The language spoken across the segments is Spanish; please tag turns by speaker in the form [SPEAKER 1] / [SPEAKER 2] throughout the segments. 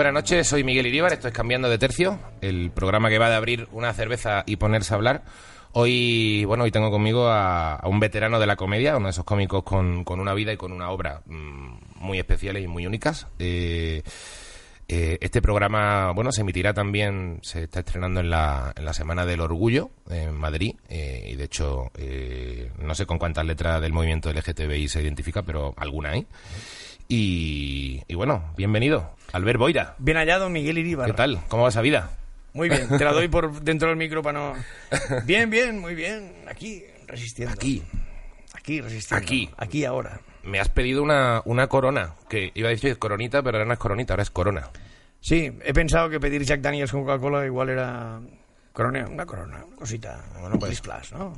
[SPEAKER 1] Buenas noches, soy Miguel Iríbar, esto es Cambiando de Tercio, el programa que va de abrir una cerveza y ponerse a hablar. Hoy, bueno, hoy tengo conmigo a, un veterano de la comedia, uno de esos cómicos con, con una vida y con una obra mm, muy especiales y muy únicas. Eh, eh, este programa, bueno, se emitirá también, se está estrenando en la, en la Semana del Orgullo en Madrid, eh, y de hecho, eh, no sé con cuántas letras del movimiento LGTBI se identifica, pero alguna hay. Y, y bueno, bienvenido, Albert Boira.
[SPEAKER 2] Bien hallado, Miguel Iríbar.
[SPEAKER 1] ¿Qué tal? ¿Cómo va esa vida?
[SPEAKER 2] Muy bien, te la doy por dentro del micro para no... Bien, bien, muy bien. Aquí, resistiendo.
[SPEAKER 1] Aquí.
[SPEAKER 2] Aquí, resistiendo.
[SPEAKER 1] Aquí.
[SPEAKER 2] Aquí, ahora.
[SPEAKER 1] Me has pedido una, una corona, que iba a decir coronita, pero ahora no es coronita, ahora es corona.
[SPEAKER 2] Sí, he pensado que pedir Jack Daniels con Coca-Cola igual era... Corona, una corona, una cosita.
[SPEAKER 1] Bueno, pues-
[SPEAKER 2] un splash, ¿no?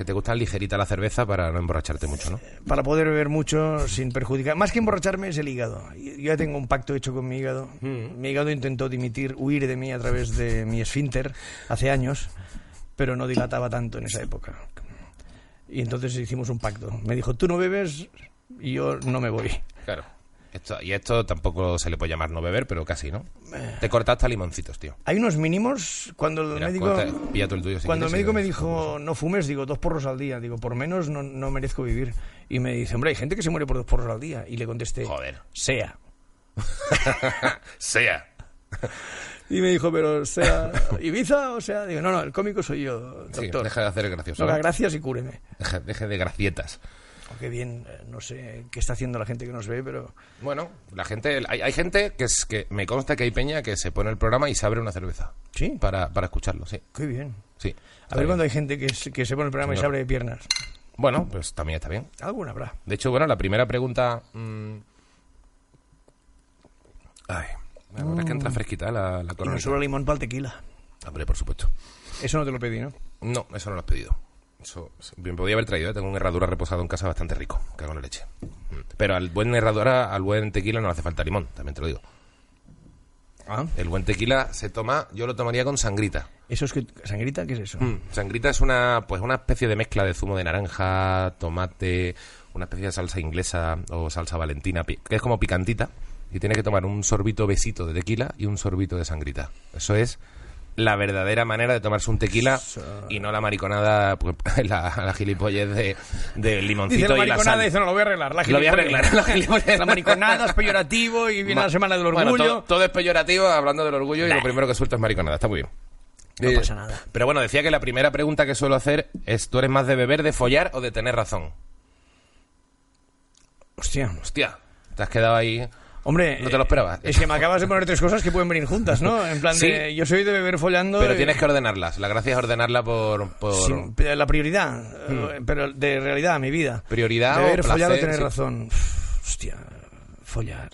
[SPEAKER 1] Que te gusta ligerita la cerveza para no emborracharte mucho, ¿no?
[SPEAKER 2] Para poder beber mucho sin perjudicar. Más que emborracharme es el hígado. Yo ya tengo un pacto hecho con mi hígado.
[SPEAKER 1] Mm.
[SPEAKER 2] Mi hígado intentó dimitir, huir de mí a través de mi esfínter hace años, pero no dilataba tanto en esa época. Y entonces hicimos un pacto. Me dijo, tú no bebes y yo no me voy.
[SPEAKER 1] Claro. Esto, y esto tampoco se le puede llamar no beber, pero casi, ¿no? Te corta hasta limoncitos, tío.
[SPEAKER 2] Hay unos mínimos cuando el
[SPEAKER 1] Mira,
[SPEAKER 2] médico...
[SPEAKER 1] corta- pilla tú el tuyo si
[SPEAKER 2] Cuando el
[SPEAKER 1] quieres,
[SPEAKER 2] médico
[SPEAKER 1] y-
[SPEAKER 2] me dijo, no fumes, digo, dos porros al día. Digo, por menos no, no merezco vivir. Y me dice, hombre, hay gente que se muere por dos porros al día. Y le contesté,
[SPEAKER 1] Joder.
[SPEAKER 2] sea.
[SPEAKER 1] Sea.
[SPEAKER 2] Y me dijo, pero sea Ibiza o sea... Digo, no, no, el cómico soy yo,
[SPEAKER 1] Sí,
[SPEAKER 2] doctor.
[SPEAKER 1] deja de hacer el gracioso.
[SPEAKER 2] no gracias y cúreme.
[SPEAKER 1] Deje, deje de gracietas.
[SPEAKER 2] Qué bien, eh, no sé qué está haciendo la gente que nos ve, pero...
[SPEAKER 1] Bueno, la gente, hay, hay gente que es que me consta que hay peña que se pone el programa y se abre una cerveza.
[SPEAKER 2] Sí.
[SPEAKER 1] Para, para escucharlo, sí.
[SPEAKER 2] Qué bien.
[SPEAKER 1] Sí.
[SPEAKER 2] A ver cuando hay gente que, se- que se pone el programa y se abre de piernas.
[SPEAKER 1] Bueno, pues también está bien.
[SPEAKER 2] Alguna habrá.
[SPEAKER 1] De hecho, bueno, la primera pregunta. mm, Ay, la verdad es que entra fresquita la, la
[SPEAKER 2] Y
[SPEAKER 1] corona.
[SPEAKER 2] no solo limón para el tequila.
[SPEAKER 1] Hombre, por supuesto.
[SPEAKER 2] Eso no te lo pedí, ¿no?
[SPEAKER 1] No, eso no lo has pedido. Eso bien podía haber traído. ¿eh? Tengo un herradura reposado en casa bastante rico. Cago en la leche. Mm. Pero al buen herradura, al buen tequila no le hace falta limón, también te lo digo.
[SPEAKER 2] Ah.
[SPEAKER 1] El buen tequila se toma, yo lo tomaría con sangrita.
[SPEAKER 2] ¿Eso es que... ¿Sangrita? ¿Qué es eso?
[SPEAKER 1] Mm, Sangrita es una, pues una especie de mezcla de zumo de naranja, tomate, una especie de salsa inglesa o salsa valentina, que es como picantita. Y tiene que tomar un sorbito besito de tequila y un sorbito de sangrita. Eso es la verdadera manera de tomarse un tequila y no la mariconada, pues, la, la gilipollez de, de
[SPEAKER 2] Dice
[SPEAKER 1] limoncito
[SPEAKER 2] la
[SPEAKER 1] y la
[SPEAKER 2] mariconada,
[SPEAKER 1] sal.
[SPEAKER 2] dice, no, lo voy a arreglar. La
[SPEAKER 1] Lo voy a arreglar, la gilipollez.
[SPEAKER 2] La mariconada es peyorativo y viene la semana del
[SPEAKER 1] Bueno,
[SPEAKER 2] orgullo.
[SPEAKER 1] todo, todo es peyorativo hablando del orgullo y lo primero que suelto es mariconada. Está muy bien.
[SPEAKER 2] No
[SPEAKER 1] Eh,
[SPEAKER 2] pasa nada.
[SPEAKER 1] Pero bueno, decía que la primera pregunta que suelo hacer es: ¿tú eres más de beber, de follar o de tener razón?
[SPEAKER 2] Hostia.
[SPEAKER 1] Hostia, te has quedado ahí.
[SPEAKER 2] Hombre,
[SPEAKER 1] No te lo esperabas.
[SPEAKER 2] Es que me acabas de poner tres cosas que pueden venir juntas, ¿no? En plan
[SPEAKER 1] Sí.
[SPEAKER 2] de, yo soy de beber follando.
[SPEAKER 1] Pero
[SPEAKER 2] y-
[SPEAKER 1] tienes que ordenarlas. La gracia es ordenarla por, por
[SPEAKER 2] Sí, la prioridad, eh, pero de realidad, mi vida.
[SPEAKER 1] prioridad o
[SPEAKER 2] beber, follar o
[SPEAKER 1] placer,
[SPEAKER 2] tener
[SPEAKER 1] sí.
[SPEAKER 2] razón. Uf, Hostia, follar.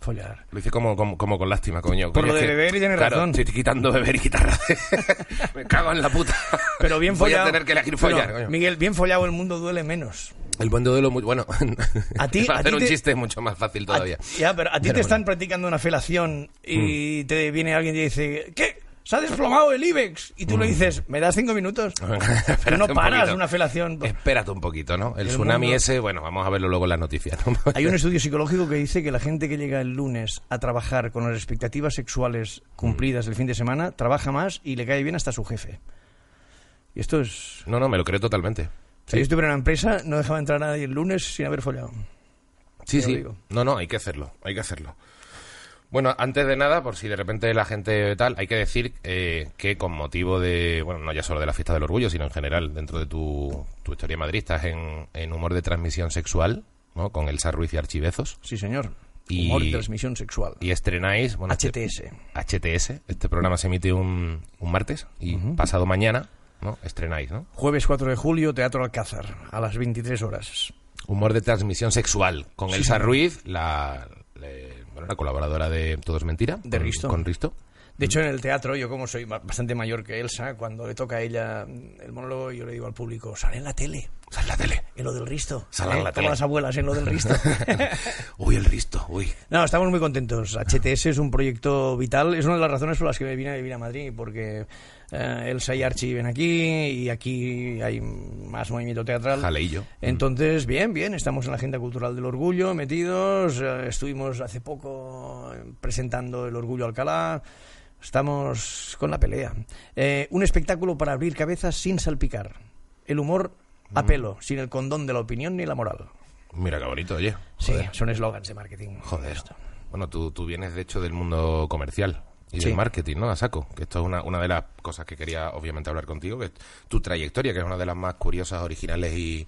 [SPEAKER 2] Follar.
[SPEAKER 1] Lo hice como, como, como con lástima, coño.
[SPEAKER 2] Por
[SPEAKER 1] Coño,
[SPEAKER 2] lo de beber y tener
[SPEAKER 1] claro,
[SPEAKER 2] razón.
[SPEAKER 1] Estoy quitando beber y quitar razón. Me cago en la puta.
[SPEAKER 2] Pero bien
[SPEAKER 1] Voy
[SPEAKER 2] follado.
[SPEAKER 1] a tener que elegir follar, coño.
[SPEAKER 2] Miguel, bien follado el mundo duele menos.
[SPEAKER 1] El buen duelo muy bueno.
[SPEAKER 2] A ti-
[SPEAKER 1] Para
[SPEAKER 2] a
[SPEAKER 1] hacer un
[SPEAKER 2] te-
[SPEAKER 1] chiste es mucho más fácil todavía.
[SPEAKER 2] A- ya, pero a ti
[SPEAKER 1] Pero
[SPEAKER 2] te
[SPEAKER 1] bueno.
[SPEAKER 2] están practicando una felación
[SPEAKER 1] Mm.
[SPEAKER 2] y te viene alguien y te dice, ¿qué? Se ha desplomado el IBEX. Y tú le dices, ¿me das cinco minutos? Tú
[SPEAKER 1] Mm. Espérate
[SPEAKER 2] no paras una felación.
[SPEAKER 1] Espérate un poquito, ¿no? El,
[SPEAKER 2] El
[SPEAKER 1] tsunami
[SPEAKER 2] mundo-
[SPEAKER 1] ese, bueno, vamos a verlo luego en las noticias. ¿no?
[SPEAKER 2] Hay un estudio psicológico que dice que la gente que llega el lunes a trabajar con las expectativas sexuales cumplidas el fin de semana trabaja más y le cae bien hasta su jefe. Y esto es...
[SPEAKER 1] No, no, me lo creo totalmente.
[SPEAKER 2] Si yo estuviera en una empresa, no dejaba entrar a nadie el lunes sin haber follado.
[SPEAKER 1] Sí,
[SPEAKER 2] Te
[SPEAKER 1] sí.
[SPEAKER 2] digo.
[SPEAKER 1] No, no, hay que hacerlo, hay que hacerlo. Bueno, antes de nada, por si de repente la gente tal, hay que decir eh, que con motivo de, bueno, no ya solo de la fiesta del orgullo, sino en general, dentro de tu, tu historia Madrid, estás en, en humor de transmisión sexual, ¿no? Con Elsa Ruiz y Archivezos.
[SPEAKER 2] Sí, señor.
[SPEAKER 1] Y-
[SPEAKER 2] Humor y transmisión sexual.
[SPEAKER 1] Y estrenáis, bueno, este-
[SPEAKER 2] HTS.
[SPEAKER 1] HTS. Este programa se emite un, un martes y pasado mañana, ¿no? Estrenáis, ¿no?
[SPEAKER 2] Jueves 4 de julio, Teatro Alcázar, a las 23 horas.
[SPEAKER 1] Humor de transmisión sexual con
[SPEAKER 2] Sí,
[SPEAKER 1] Elsa. Ruiz, la, le- bueno, la colaboradora de Todo es Mentira.
[SPEAKER 2] De
[SPEAKER 1] con-
[SPEAKER 2] Risto.
[SPEAKER 1] Con Risto.
[SPEAKER 2] De hecho, en el teatro, yo como soy ba- bastante mayor que Elsa, cuando le toca a ella el monólogo, yo le digo al público, sale en la tele,
[SPEAKER 1] Sale en la tele.
[SPEAKER 2] en lo del Risto.
[SPEAKER 1] Sale en la
[SPEAKER 2] Como
[SPEAKER 1] tele.
[SPEAKER 2] las abuelas, en lo del Risto.
[SPEAKER 1] Uy, el Risto, uy.
[SPEAKER 2] No, estamos muy contentos. HTS es un proyecto vital. Es una de las razones por las que me vine a vivir a Madrid, porque eh, Elsa y Archie viven aquí y aquí hay más movimiento teatral.
[SPEAKER 1] Jaleillo.
[SPEAKER 2] Entonces, bien, bien, estamos en la agenda cultural del orgullo, metidos. eh, estuvimos hace poco presentando el Orgullo Alcalá. Estamos con la pelea. Eh, un espectáculo para abrir cabezas sin salpicar. El humor a pelo, sin el condón de la opinión ni la moral.
[SPEAKER 1] Mira qué bonito, oye.
[SPEAKER 2] Sí, son eslogans de marketing.
[SPEAKER 1] Joder.
[SPEAKER 2] Esto.
[SPEAKER 1] Bueno, tú, tú vienes de hecho del mundo comercial y
[SPEAKER 2] Sí.
[SPEAKER 1] del marketing, ¿no? A saco. Que esto es una, una de las cosas que quería obviamente hablar contigo, que es tu trayectoria, que es una de las más curiosas, originales y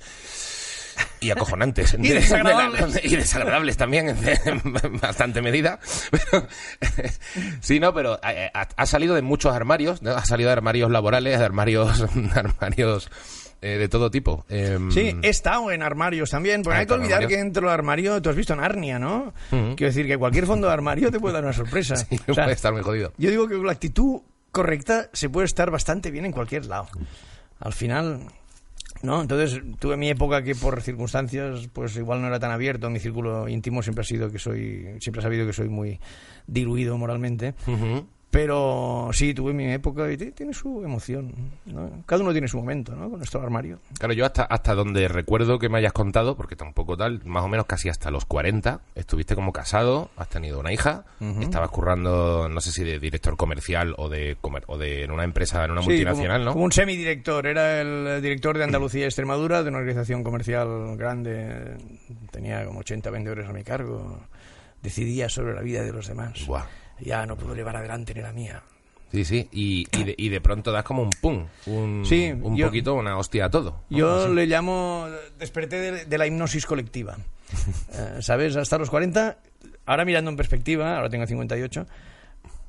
[SPEAKER 1] y acojonantes
[SPEAKER 2] Y desagradables.
[SPEAKER 1] y desagradables también en, bastante medida Pero, sí no pero eh, ha, ha salido de muchos armarios ¿no? ha salido de armarios laborales de armarios de armarios eh, de todo tipo Em,
[SPEAKER 2] Sí, he estado en armarios también, porque
[SPEAKER 1] Ah,
[SPEAKER 2] hay que
[SPEAKER 1] ¿estás en
[SPEAKER 2] olvidar que dentro del armario, tú has visto Narnia, ¿no? Quiero decir que cualquier fondo de armario te puede dar una sorpresa.
[SPEAKER 1] sí,
[SPEAKER 2] O sea,
[SPEAKER 1] puede estar muy jodido
[SPEAKER 2] Yo digo que con la actitud correcta se puede estar bastante bien en cualquier lado. Al final, ¿no? Entonces tuve mi época que por circunstancias, pues igual no era tan abierto. Mi círculo íntimo siempre ha sido que soy, siempre ha sabido que soy muy diluido moralmente.
[SPEAKER 1] Ujú.
[SPEAKER 2] Pero sí, tuve mi época y tiene su emoción. ¿no? Cada uno tiene su momento, ¿no? Con nuestro armario.
[SPEAKER 1] Claro, yo hasta, hasta donde recuerdo que me hayas contado, porque tampoco tal, más o menos casi hasta los 40, estuviste como casado, has tenido una hija, estabas currando, no sé si de director comercial o de, comer- o de en una empresa, en una
[SPEAKER 2] Sí,
[SPEAKER 1] multinacional,
[SPEAKER 2] como,
[SPEAKER 1] ¿no?
[SPEAKER 2] como un semidirector. Era el director de Andalucía y Extremadura de una organización comercial grande. Tenía como 80 vendedores a mi cargo. Decidía sobre la vida de los demás.
[SPEAKER 1] Buah.
[SPEAKER 2] Ya no puedo llevar adelante ni la mía.
[SPEAKER 1] Sí, sí, y, y, de, y de pronto das como un pum, un,
[SPEAKER 2] Sí,
[SPEAKER 1] un
[SPEAKER 2] yo-
[SPEAKER 1] poquito, una hostia a todo.
[SPEAKER 2] Yo le llamo desperté de, de la hipnosis colectiva. Eh, ¿Sabes? Hasta los 40, ahora mirando en perspectiva, ahora tengo 58.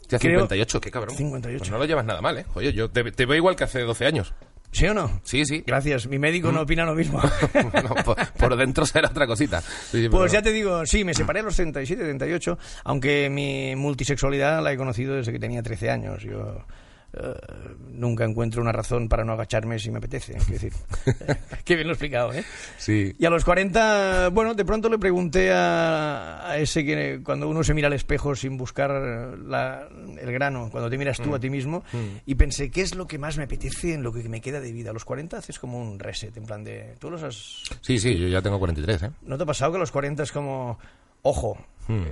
[SPEAKER 1] Hostia,
[SPEAKER 2] creo-
[SPEAKER 1] 58, qué cabrón.
[SPEAKER 2] 58.
[SPEAKER 1] Pues no lo llevas nada mal, ¿eh? Oye, yo te, te veo igual que hace 12 años.
[SPEAKER 2] ¿Sí o no?
[SPEAKER 1] Sí, sí.
[SPEAKER 2] Gracias. Mi médico no opina lo mismo.
[SPEAKER 1] Bueno, por, por dentro será otra cosita. Sí, sí,
[SPEAKER 2] Pues
[SPEAKER 1] pero-
[SPEAKER 2] ya te digo, sí, me separé a los 37, 38, aunque mi multisexualidad la he conocido desde que tenía 13 años. Yo eh, nunca encuentro una razón para no agacharme si me apetece. Quiero decir, qué bien lo he explicado, ¿eh?
[SPEAKER 1] Sí.
[SPEAKER 2] Y a los 40, bueno, de pronto le pregunté a, a ese que cuando uno se mira al espejo sin buscar la- el grano, cuando te miras tú a ti mismo, y pensé, ¿qué es lo que más me apetece en lo que me queda de vida? A los 40 haces como un reset, en plan de... ¿Tú los has
[SPEAKER 1] Sí, sí, yo ya tengo 43, ¿eh?
[SPEAKER 2] ¿No te ha pasado que a los 40 es como, ojo,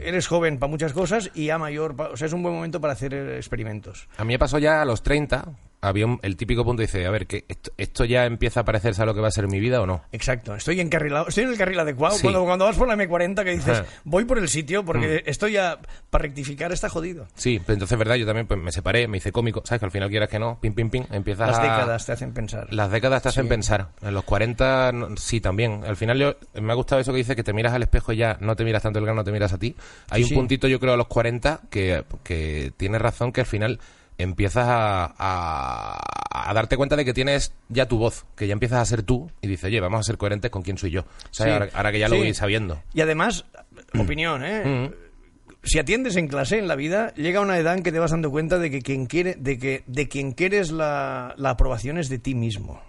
[SPEAKER 2] eres joven para muchas cosas y ya mayor, pa- o sea, es un buen momento para hacer eh, experimentos?
[SPEAKER 1] A mí me pasó ya a los 30, había un- el típico punto, dice, a ver, que esto, esto ya empieza a parecerse a lo que va a ser mi vida o no?
[SPEAKER 2] Exacto, estoy encarrilado, estoy en el carril adecuado.
[SPEAKER 1] Sí.
[SPEAKER 2] Cuando, cuando vas por la M40 que dices,
[SPEAKER 1] Ajá.
[SPEAKER 2] voy por el sitio porque esto ya, para rectificar, está jodido.
[SPEAKER 1] Sí, pero entonces, ¿verdad? Yo también pues, me separé, me hice cómico, ¿sabes? Que al final quieras que no, pim, pim, pim, empiezas
[SPEAKER 2] Las
[SPEAKER 1] a...
[SPEAKER 2] décadas te hacen pensar.
[SPEAKER 1] Las décadas te hacen pensar. En los 40, no- sí, también. Al final, yo, me ha gustado eso que dice que te miras al espejo y ya no te miras tanto el grano, te miras a ti. Hay
[SPEAKER 2] Sí,
[SPEAKER 1] un puntito, yo creo, a los 40 que, que tienes razón que al final empiezas a, a, a darte cuenta de que tienes ya tu voz, que ya empiezas a ser tú y dices, oye, vamos a ser coherentes con quién soy yo. Ahora, ahora que ya lo voy sabiendo.
[SPEAKER 2] Y además, opinión, ¿eh?
[SPEAKER 1] Mm.
[SPEAKER 2] Si atiendes en clase, en la vida, llega una edad en que te vas dando cuenta de que quien quiere, de que de quien quieres la, la aprobación es de ti mismo.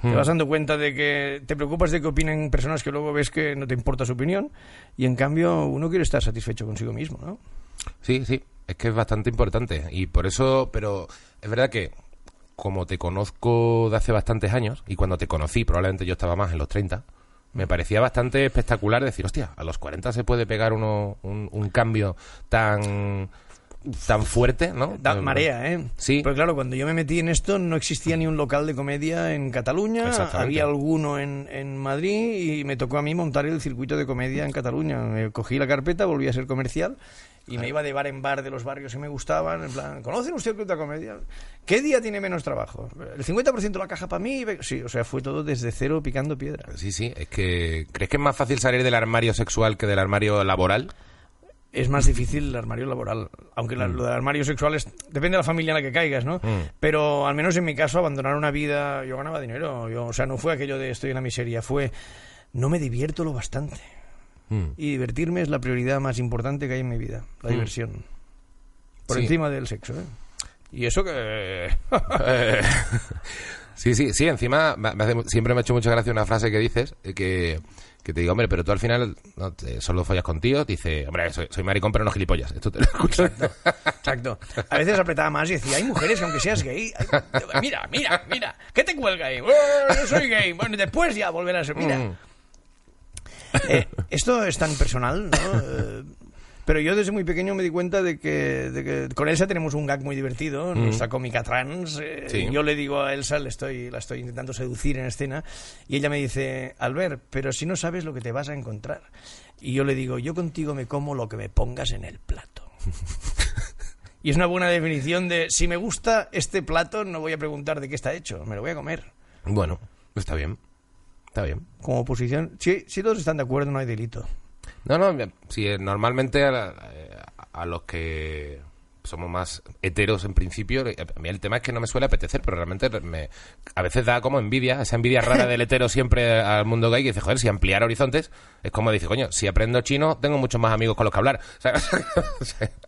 [SPEAKER 2] Te vas dando cuenta de que te preocupas de que opinen personas que luego ves que no te importa su opinión y en cambio uno quiere estar satisfecho consigo mismo, ¿no?
[SPEAKER 1] Sí, sí, es que es bastante importante. Y por eso, pero es verdad que como te conozco de hace bastantes años, y cuando te conocí, probablemente yo estaba más en los 30, me parecía bastante espectacular decir, hostia, a los 40 se puede pegar uno, un, un cambio tan tan fuerte, ¿no?
[SPEAKER 2] Da
[SPEAKER 1] Eh,
[SPEAKER 2] marea, ¿eh?
[SPEAKER 1] Sí.
[SPEAKER 2] Pero claro, cuando yo me metí en esto no existía ni un local de comedia en Cataluña, había alguno en, en Madrid y me tocó a mí montar el circuito de comedia en Cataluña. Cogí la carpeta, volví a ser comercial y me iba de bar en bar de los barrios que me gustaban, en plan, ¿conocen usted el club de comedia? ¿Qué día tiene menos trabajo? ¿El 50% de la caja para mí? Sí, o sea, fue todo desde cero picando piedra.
[SPEAKER 1] Sí, sí, es que ¿crees que es más fácil salir del armario sexual que del armario laboral?
[SPEAKER 2] es más difícil el armario laboral. Aunque la- lo del armario sexual es, depende de la familia en la que caigas, ¿no?
[SPEAKER 1] Mm.
[SPEAKER 2] Pero al menos en mi caso, abandonar una vida. Yo ganaba dinero. Yo, o sea, no fue aquello de estoy en la miseria. Fue no me divierto lo bastante.
[SPEAKER 1] Mm.
[SPEAKER 2] Y divertirme es la prioridad más importante que hay en mi vida. La diversión. Por
[SPEAKER 1] Sí.
[SPEAKER 2] encima del sexo, ¿eh? Y eso que.
[SPEAKER 1] Eh, sí, sí, sí, encima me- hace siempre me ha hecho mucha gracia una frase que dices, eh, que, que te diga, hombre, pero tú al final no, te- solo follas contigo, te dice, hombre, soy, soy maricón, pero no gilipollas. Esto te lo escucho.
[SPEAKER 2] Exacto. A veces apretaba más y decía, hay mujeres que aunque seas gay, ay, mira, mira, mira, ¿qué te cuelga ahí? "Oh, yo soy gay. Bueno, y después ya volverás a ser, mira.
[SPEAKER 1] Mm.
[SPEAKER 2] Eh, esto es tan personal, ¿no? Eh, pero yo desde muy pequeño me di cuenta de que, de que con Elsa tenemos un gag muy divertido, nuestra cómica trans. eh,
[SPEAKER 1] Sí.
[SPEAKER 2] Yo le digo a Elsa, le estoy, la estoy intentando seducir en escena, y ella me dice, Albert, pero si no sabes lo que te vas a encontrar. Y yo le digo, yo contigo me como lo que me pongas en el plato. y es una buena definición de, si me gusta este plato, no voy a preguntar de qué está hecho, me lo voy a comer.
[SPEAKER 1] Bueno, está bien. Está bien.
[SPEAKER 2] Como oposición, si, si todos están de acuerdo, no hay delito.
[SPEAKER 1] No, no, si eh, normalmente a, a los que somos más heteros en principio, eh, a mí el tema es que no me suele apetecer, pero realmente me, a veces da como envidia, esa envidia rara del hetero siempre al mundo gay, que dice, joder, si ampliar horizontes, es como dice, coño, si aprendo chino, tengo muchos más amigos con los que hablar.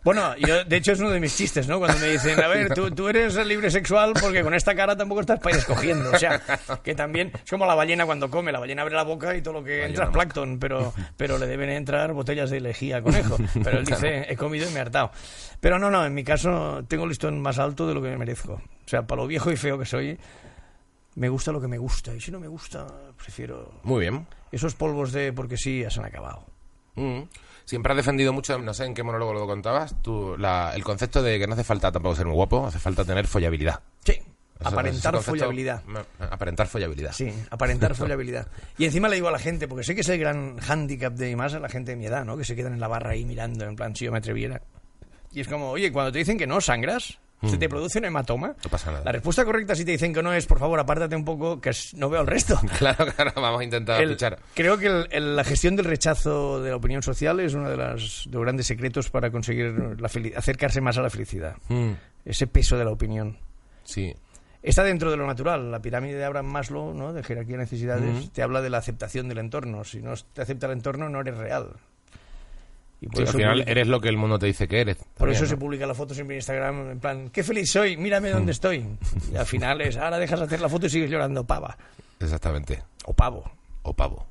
[SPEAKER 2] Bueno, yo, de hecho es uno de mis chistes, ¿no? Cuando me dicen, a ver, tú, tú eres libre sexual porque con esta cara tampoco estás para ir escogiendo. O sea, que también es como la ballena cuando come, la ballena abre la boca y todo lo que entra es plancton, pero, pero le deben entrar botellas de lejía a conejo. Pero él dice, he comido y me he hartado. Pero no, no, en mi caso tengo el listón más alto de lo que me merezco. O sea, para lo viejo y feo que soy, me gusta lo que me gusta. Y si no me gusta, prefiero...
[SPEAKER 1] muy bien.
[SPEAKER 2] Esos polvos de porque sí ya se han acabado.
[SPEAKER 1] Mm. Siempre has defendido mucho, no sé en qué monólogo lo contabas, tú, la- el concepto de que no hace falta tampoco ser muy guapo, hace falta tener follabilidad.
[SPEAKER 2] Sí,
[SPEAKER 1] Eso-
[SPEAKER 2] aparentar
[SPEAKER 1] concepto-
[SPEAKER 2] follabilidad.
[SPEAKER 1] Aparentar follabilidad.
[SPEAKER 2] Sí, aparentar follabilidad. Y encima le digo a la gente, porque sé que es el gran hándicap de más a la gente de mi edad, ¿no? Que se quedan en la barra ahí mirando, en plan, si yo me atreviera. Y es como, oye, cuando te dicen que no, sangras, se te produce un hematoma.
[SPEAKER 1] Mm. No pasa nada.
[SPEAKER 2] La respuesta correcta si te dicen que no es, por favor, apártate un poco, que no veo el resto.
[SPEAKER 1] Claro, claro, vamos a intentar
[SPEAKER 2] El-
[SPEAKER 1] fichar.
[SPEAKER 2] creo que el- el- la gestión del rechazo de la opinión social es uno de, las- de los grandes secretos para conseguir la acercarse más a la felicidad.
[SPEAKER 1] Mm,
[SPEAKER 2] Ese peso de la opinión.
[SPEAKER 1] sí.
[SPEAKER 2] Está dentro de lo natural. La pirámide de Abraham Maslow, ¿no? de jerarquía de necesidades, te habla de la aceptación del entorno. Si no te acepta el entorno, no eres real. Y por
[SPEAKER 1] al
[SPEAKER 2] eso,
[SPEAKER 1] final
[SPEAKER 2] publica,
[SPEAKER 1] eres lo que el mundo te dice que eres.
[SPEAKER 2] por eso se publica la foto siempre en Instagram, en plan, qué feliz soy, mírame dónde estoy. Y al final es, ahora dejas de hacer la foto y sigues llorando, pava.
[SPEAKER 1] Exactamente.
[SPEAKER 2] O pavo.
[SPEAKER 1] O pavo.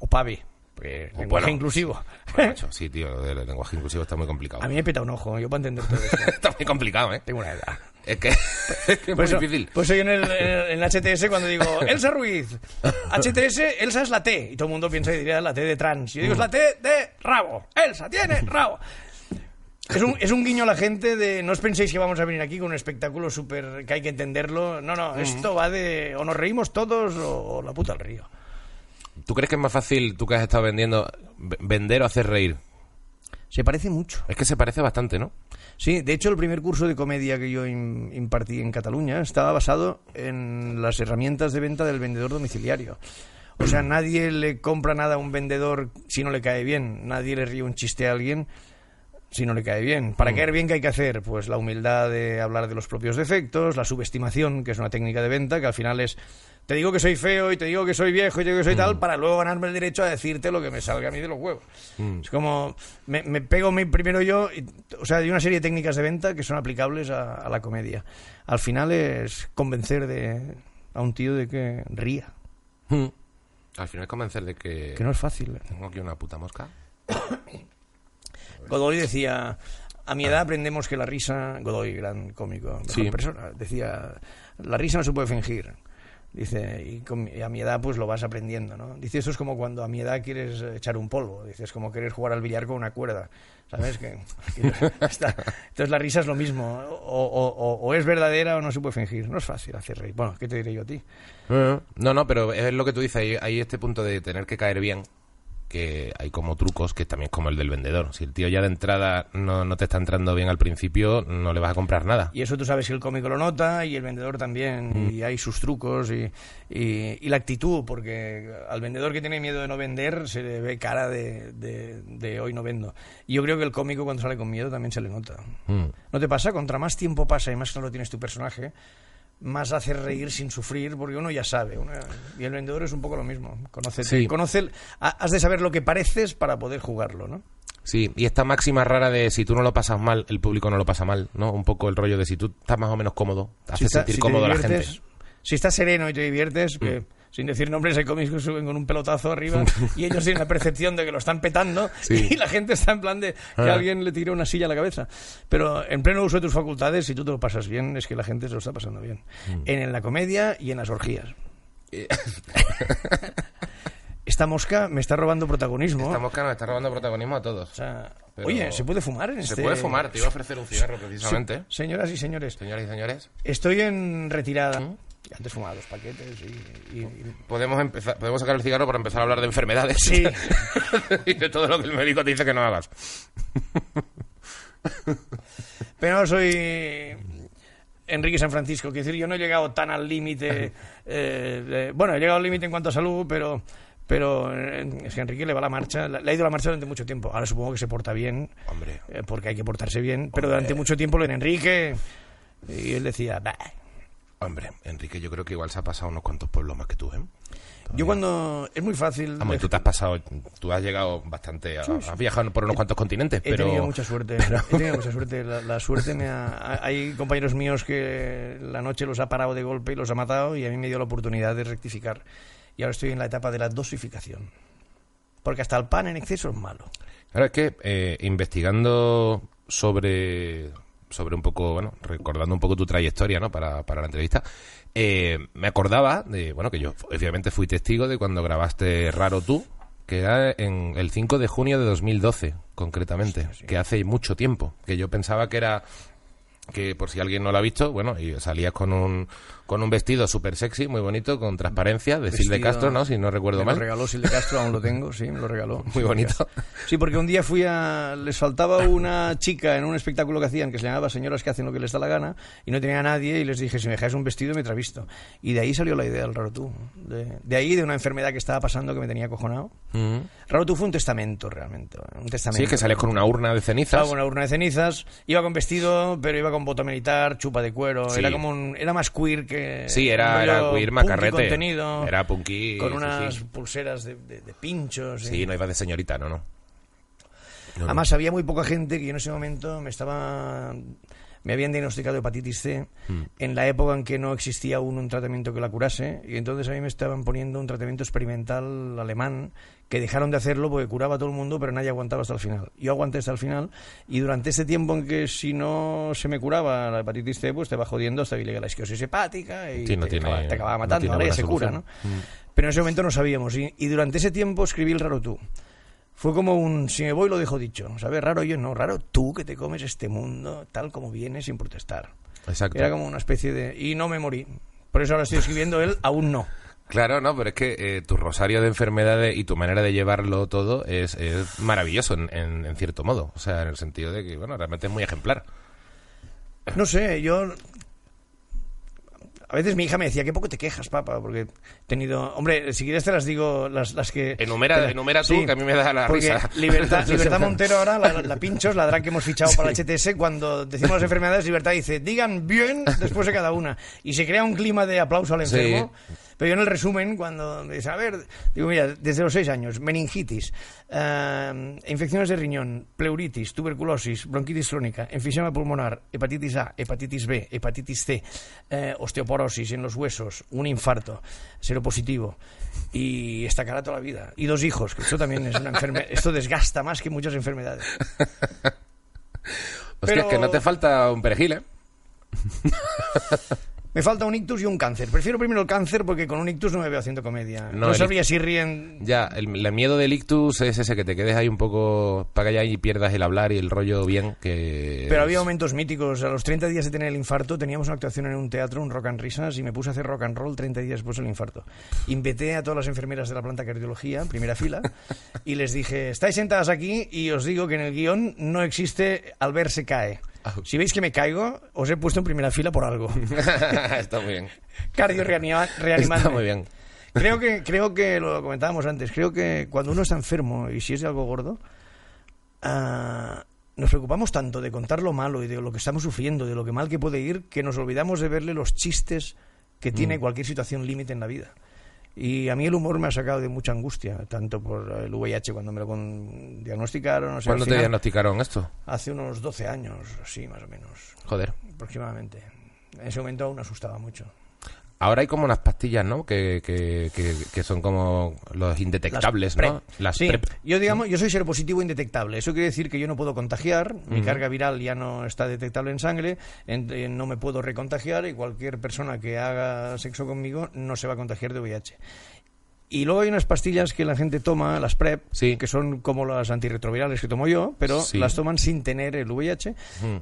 [SPEAKER 2] O pave. Porque
[SPEAKER 1] O
[SPEAKER 2] lenguaje
[SPEAKER 1] bueno,
[SPEAKER 2] inclusivo.
[SPEAKER 1] Bueno, sí, tío, lo del lenguaje inclusivo está muy complicado.
[SPEAKER 2] A mí me peta un ojo, yo para entender todo esto.
[SPEAKER 1] está muy complicado, ¿eh?
[SPEAKER 2] Tengo una edad.
[SPEAKER 1] Es que es, muy
[SPEAKER 2] eso,
[SPEAKER 1] difícil.
[SPEAKER 2] pues soy en el, en el HTS cuando digo Elsa Ruiz. HTS, Elsa es la T. Y todo el mundo piensa que diría la T de trans. Y yo digo, es la T de rabo. Elsa tiene rabo. Es un, es un guiño a la gente de no os penséis que vamos a venir aquí con un espectáculo súper que hay que entenderlo. No, no, esto va de o nos reímos todos o, o la puta al río.
[SPEAKER 1] ¿Tú crees que es más fácil, tú que has estado vendiendo, vender o hacer reír?
[SPEAKER 2] Se parece mucho.
[SPEAKER 1] Es que se parece bastante, ¿no?
[SPEAKER 2] Sí, de hecho el primer curso de comedia que yo im- impartí en Cataluña estaba basado en las herramientas de venta del vendedor domiciliario. O sea, nadie le compra nada a un vendedor si no le cae bien, nadie le ríe un chiste a alguien si no le cae bien. Para caer bien, ¿qué hay que hacer? Pues la humildad de hablar de los propios defectos, la subestimación, que es una técnica de venta, que al final es, te digo que soy feo y te digo que soy viejo y te digo que soy tal, para luego ganarme el derecho a decirte lo que me salga a mí de los huevos. Es como, me, me pego mi- primero yo, y- o sea, hay una serie de técnicas de venta que son aplicables a, a la comedia. Al final es convencer de, a un tío de que ría,
[SPEAKER 1] Mm. Al final convencer de que,
[SPEAKER 2] que no es fácil.
[SPEAKER 1] tengo aquí una puta mosca.
[SPEAKER 2] Godoy decía, a mi edad aprendemos que la risa, Godoy, gran cómico, mejor
[SPEAKER 1] Sí.
[SPEAKER 2] persona, decía, la risa no se puede fingir. Dice, y, con mi- y a mi edad pues lo vas aprendiendo, ¿no? Dice, eso es como cuando a mi edad quieres echar un polvo. Dice, es como querer jugar al billar con una cuerda. ¿Sabes? Que, que está- Entonces la risa es lo mismo. O, o- o- o es verdadera o no se puede fingir. No es fácil hacer reír. Bueno, ¿qué te diré yo a ti?
[SPEAKER 1] Eh, No, no, pero es lo que tú dices, hay, hay este punto de tener que caer bien, que hay como trucos que también es como el del vendedor. Si el tío ya de entrada no, no te está entrando bien al principio, no le vas a comprar nada.
[SPEAKER 2] Y eso tú sabes que el cómico lo nota y el vendedor también, y hay sus trucos y, y- y la actitud, porque al vendedor que tiene miedo de no vender se le ve cara de, de- de hoy no vendo. Y yo creo que el cómico cuando sale con miedo también se le nota.
[SPEAKER 1] Mm.
[SPEAKER 2] ¿No te pasa? Contra más tiempo pasa y más claro tienes tu personaje, más hace reír sin sufrir, porque uno ya sabe. uno- y el vendedor es un poco lo mismo. Conoce,
[SPEAKER 1] Sí.
[SPEAKER 2] conoce has de saber lo que pareces para poder jugarlo, ¿no?
[SPEAKER 1] Sí, y esta máxima rara de si tú no lo pasas mal, el público no lo pasa mal, ¿no? Un poco el rollo de si tú estás más o menos cómodo, te hace
[SPEAKER 2] Si está-
[SPEAKER 1] sentir
[SPEAKER 2] si
[SPEAKER 1] cómodo a la gente.
[SPEAKER 2] Si estás sereno y te diviertes, que sin decir nombres, hay cómics que suben con un pelotazo arriba y ellos tienen la percepción de que lo están petando
[SPEAKER 1] Sí.
[SPEAKER 2] y la gente está en plan de que
[SPEAKER 1] Ah.
[SPEAKER 2] alguien le tire una silla a la cabeza. Pero en pleno uso de tus facultades, si tú te lo pasas bien, es que la gente se lo está pasando bien.
[SPEAKER 1] Mm.
[SPEAKER 2] En, en la comedia y en las orgías.
[SPEAKER 1] Eh,
[SPEAKER 2] Esta mosca me está robando protagonismo.
[SPEAKER 1] Esta mosca nos está robando protagonismo a todos.
[SPEAKER 2] O sea,
[SPEAKER 1] Pero-
[SPEAKER 2] Oye, ¿se puede fumar en
[SPEAKER 1] Se
[SPEAKER 2] este-
[SPEAKER 1] puede fumar, te iba a ofrecer un cigarro precisamente.
[SPEAKER 2] Señoras y señores,
[SPEAKER 1] Señoras y señores,
[SPEAKER 2] estoy en retirada.
[SPEAKER 1] ¿Mm?
[SPEAKER 2] Antes fumaba dos paquetes y- y- y
[SPEAKER 1] podemos empezar, podemos sacar el cigarro para empezar a hablar de enfermedades.
[SPEAKER 2] Sí.
[SPEAKER 1] y de todo lo que el médico te dice que no hagas.
[SPEAKER 2] Pero soy Enrique San Francisco. Quiero decir, yo no he llegado tan al límite. eh, bueno, he llegado al límite en cuanto a salud, pero. Pero eh, es que a Enrique le va la marcha, le ha ido la marcha durante mucho tiempo. Ahora supongo que se porta bien,
[SPEAKER 1] Hombre,
[SPEAKER 2] eh, porque hay que portarse bien. Pero durante mucho tiempo lo en Enrique. Y él decía, "Bah".
[SPEAKER 1] Hombre, Enrique, yo creo que igual se ha pasado unos cuantos pueblos más que tú, ¿eh?
[SPEAKER 2] Yo cuando. Es muy fácil.
[SPEAKER 1] Vamos, y tú te has pasado, tú has llegado bastante, a- has viajado por unos cuantos continentes,
[SPEAKER 2] He
[SPEAKER 1] pero...
[SPEAKER 2] tenido mucha suerte. He tenido mucha suerte. La, la suerte me ha... Hay compañeros míos que la noche los ha parado de golpe y los ha matado y a mí me dio la oportunidad de rectificar. Y ahora estoy en la etapa de la dosificación. Porque hasta el pan en exceso es malo.
[SPEAKER 1] Claro, es que eh, investigando sobre, sobre un poco, bueno, recordando un poco tu trayectoria, ¿no? Para, para la entrevista, eh, me acordaba de, bueno, que yo obviamente fui testigo de cuando grabaste Raro Tú, que era en el 5 de junio de 2012, concretamente, que hace mucho tiempo, que yo pensaba que era que por si alguien no lo ha visto, bueno, y salías con un con un vestido súper sexy, muy bonito, con transparencia, de Sil de
[SPEAKER 2] Vestido-
[SPEAKER 1] Castro, ¿no? Si no recuerdo
[SPEAKER 2] me
[SPEAKER 1] mal.
[SPEAKER 2] lo regaló Sil de Castro, aún lo tengo, sí, me lo regaló.
[SPEAKER 1] Muy bonito.
[SPEAKER 2] Sí, porque un día fui a... Les faltaba una chica en un espectáculo que hacían que se llamaba Señoras que hacen lo que les da la gana y no tenía a nadie y les dije, si me dejáis un vestido me travisto. Y de ahí salió la idea del Raro Tú. De, de ahí, de una enfermedad que estaba pasando que me tenía acojonado.
[SPEAKER 1] Ujú.
[SPEAKER 2] Raro Tú fue un testamento, realmente. Un testamento.
[SPEAKER 1] Sí, es que sales con una urna de cenizas.
[SPEAKER 2] Estaba una urna de cenizas, iba con vestido, pero iba con bota militar, chupa de cuero.
[SPEAKER 1] Sí.
[SPEAKER 2] Era como un, era más queer que.
[SPEAKER 1] Sí, era, era queer macarrete. Era punky.
[SPEAKER 2] con unas
[SPEAKER 1] sí.
[SPEAKER 2] pulseras de, de- de pinchos.
[SPEAKER 1] Sí,
[SPEAKER 2] ¿eh?
[SPEAKER 1] no iba de señorita, no, no. No, no.
[SPEAKER 2] Además, había muy poca gente que yo en ese momento me estaba. Me habían diagnosticado hepatitis C
[SPEAKER 1] Hmm.
[SPEAKER 2] en la época en que no existía aún un tratamiento que la curase, y entonces a mí me estaban poniendo un tratamiento experimental alemán que dejaron de hacerlo porque curaba a todo el mundo, pero nadie aguantaba hasta el final. Yo aguanté hasta el final, y durante ese tiempo en que si no se me curaba la hepatitis C, pues te va jodiendo hasta que llega la esquiosis hepática y
[SPEAKER 1] Sí, no
[SPEAKER 2] te,
[SPEAKER 1] tiene-
[SPEAKER 2] acaba, te acababa
[SPEAKER 1] no
[SPEAKER 2] matando.
[SPEAKER 1] tiene
[SPEAKER 2] Ahora ya se cura, ¿no?
[SPEAKER 1] solución.
[SPEAKER 2] Pero en ese momento no sabíamos, y, y durante ese tiempo escribí el raro tú. Fue como un, si me voy lo dejo dicho. ¿Sabes? Raro yo, no. Raro tú que te comes este mundo tal como viene sin protestar.
[SPEAKER 1] Exacto.
[SPEAKER 2] Era como una especie de... Y no me morí. Por eso ahora estoy escribiendo él, aún no.
[SPEAKER 1] Claro, no, pero es que eh, tu rosario de enfermedades y tu manera de llevarlo todo es, es maravilloso en, en- en cierto modo. O sea, en el sentido de que, bueno, realmente es muy ejemplar.
[SPEAKER 2] No sé, yo... A veces mi hija me decía, qué poco te quejas, papá, porque he tenido... Hombre, si quieres te las digo las, las que...
[SPEAKER 1] Enumera-
[SPEAKER 2] te
[SPEAKER 1] enumera tú, que a mí me da la
[SPEAKER 2] porque
[SPEAKER 1] risa.
[SPEAKER 2] Libertad, Libertad Montero ahora, la, la pinchos, la drag que hemos fichado para la HTS, cuando decimos las enfermedades, Libertad dice, digan bien después de cada una. Y se crea un clima de aplauso al
[SPEAKER 1] Sí.
[SPEAKER 2] Pero yo en el resumen, cuando dice, a ver, digo, mira, desde los seis años, meningitis, eh, infecciones de riñón, pleuritis, tuberculosis, bronquitis crónica, enfisema pulmonar, hepatitis A, hepatitis B, hepatitis C, eh, osteoporosis en los huesos, un infarto, seropositivo, y esta cara toda la vida. Y dos hijos, que esto también es una enfermedad, esto desgasta más que muchas enfermedades.
[SPEAKER 1] Hostia,
[SPEAKER 2] Pero-
[SPEAKER 1] es que no te falta un perejil, ¿eh?
[SPEAKER 2] Me falta un ictus y un cáncer. Prefiero primero el cáncer porque con un ictus no me veo haciendo comedia.
[SPEAKER 1] No,
[SPEAKER 2] No, sabría si ríen
[SPEAKER 1] Ya, el, el miedo del ictus es ese, que te quedes ahí un poco para allá y pierdas el hablar y el rollo bien que...
[SPEAKER 2] Pero
[SPEAKER 1] es-
[SPEAKER 2] había momentos míticos. A los 30 días de tener el infarto teníamos una actuación en un teatro, un rock and risas, y me puse a hacer rock and roll 30 días después del infarto. Inveté a todas las enfermeras de la planta de cardiología, primera fila, y les dije, estáis sentadas aquí y os digo que en el guion no existe al ver se cae. Si veis que me caigo, os he puesto en primera fila por algo.
[SPEAKER 1] Está muy bien.
[SPEAKER 2] Cardio reanima- reanimante.
[SPEAKER 1] Está muy bien.
[SPEAKER 2] Creo que, creo que lo comentábamos antes, creo que cuando uno está enfermo y si es de algo gordo, ah, nos preocupamos tanto de contar lo malo y de lo que estamos sufriendo, de lo que mal que puede ir, que nos olvidamos de verle los chistes que tiene cualquier situación límite en la vida. Y a mí el humor me ha sacado de mucha angustia, tanto por el VIH cuando me lo diagnosticaron, o sea,
[SPEAKER 1] ¿Cuándo te
[SPEAKER 2] final,
[SPEAKER 1] diagnosticaron esto?
[SPEAKER 2] hace unos 12 años, así más o menos,
[SPEAKER 1] Joder.
[SPEAKER 2] aproximadamente. En ese momento aún asustaba mucho.
[SPEAKER 1] Ahora hay como unas pastillas, ¿no? Que, que, que, que son como los indetectables,
[SPEAKER 2] Las
[SPEAKER 1] ¿no? Las
[SPEAKER 2] Sí,
[SPEAKER 1] PrEP.
[SPEAKER 2] yo digamos, yo soy seropositivo indetectable. Eso quiere decir que yo no puedo contagiar, mi carga viral ya no está detectable en sangre, en- en- no me puedo recontagiar y cualquier persona que haga sexo conmigo no se va a contagiar de VIH. Y luego hay unas pastillas que la gente toma, las PrEP,
[SPEAKER 1] Sí.
[SPEAKER 2] que son como las antirretrovirales que tomo yo, pero
[SPEAKER 1] Sí.
[SPEAKER 2] las toman sin tener el VIH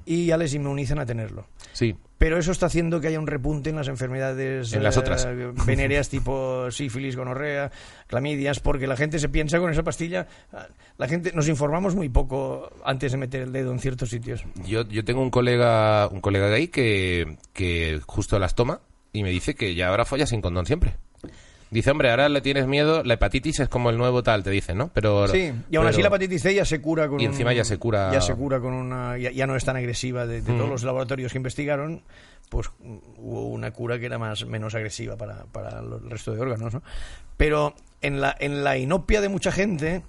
[SPEAKER 2] y ya les inmunizan a tenerlo.
[SPEAKER 1] Sí.
[SPEAKER 2] Pero eso está haciendo que haya un repunte en las enfermedades
[SPEAKER 1] En las
[SPEAKER 2] eh,
[SPEAKER 1] otras.
[SPEAKER 2] venéreas tipo sífilis, gonorrea, clamidias, porque la gente se piensa con esa pastilla, ah, la gente nos informamos muy poco antes de meter el dedo en ciertos sitios.
[SPEAKER 1] Yo, yo tengo un colega, un colega gay que, que justo las toma y me dice que ya ahora folla sin condón siempre. Dice, hombre, ahora le tienes miedo, la hepatitis es como el nuevo tal, te dicen, ¿no? Pero
[SPEAKER 2] Sí, y aún así
[SPEAKER 1] pero-
[SPEAKER 2] la hepatitis C ya se cura con
[SPEAKER 1] Y encima
[SPEAKER 2] un-
[SPEAKER 1] ya se cura-
[SPEAKER 2] ya se cura con una ya, ya no es tan agresiva de, de
[SPEAKER 1] Mm.
[SPEAKER 2] todos los laboratorios que investigaron pues hubo una cura que era más menos agresiva para, para el resto de órganos ¿no? pero en la en la inopia de mucha gente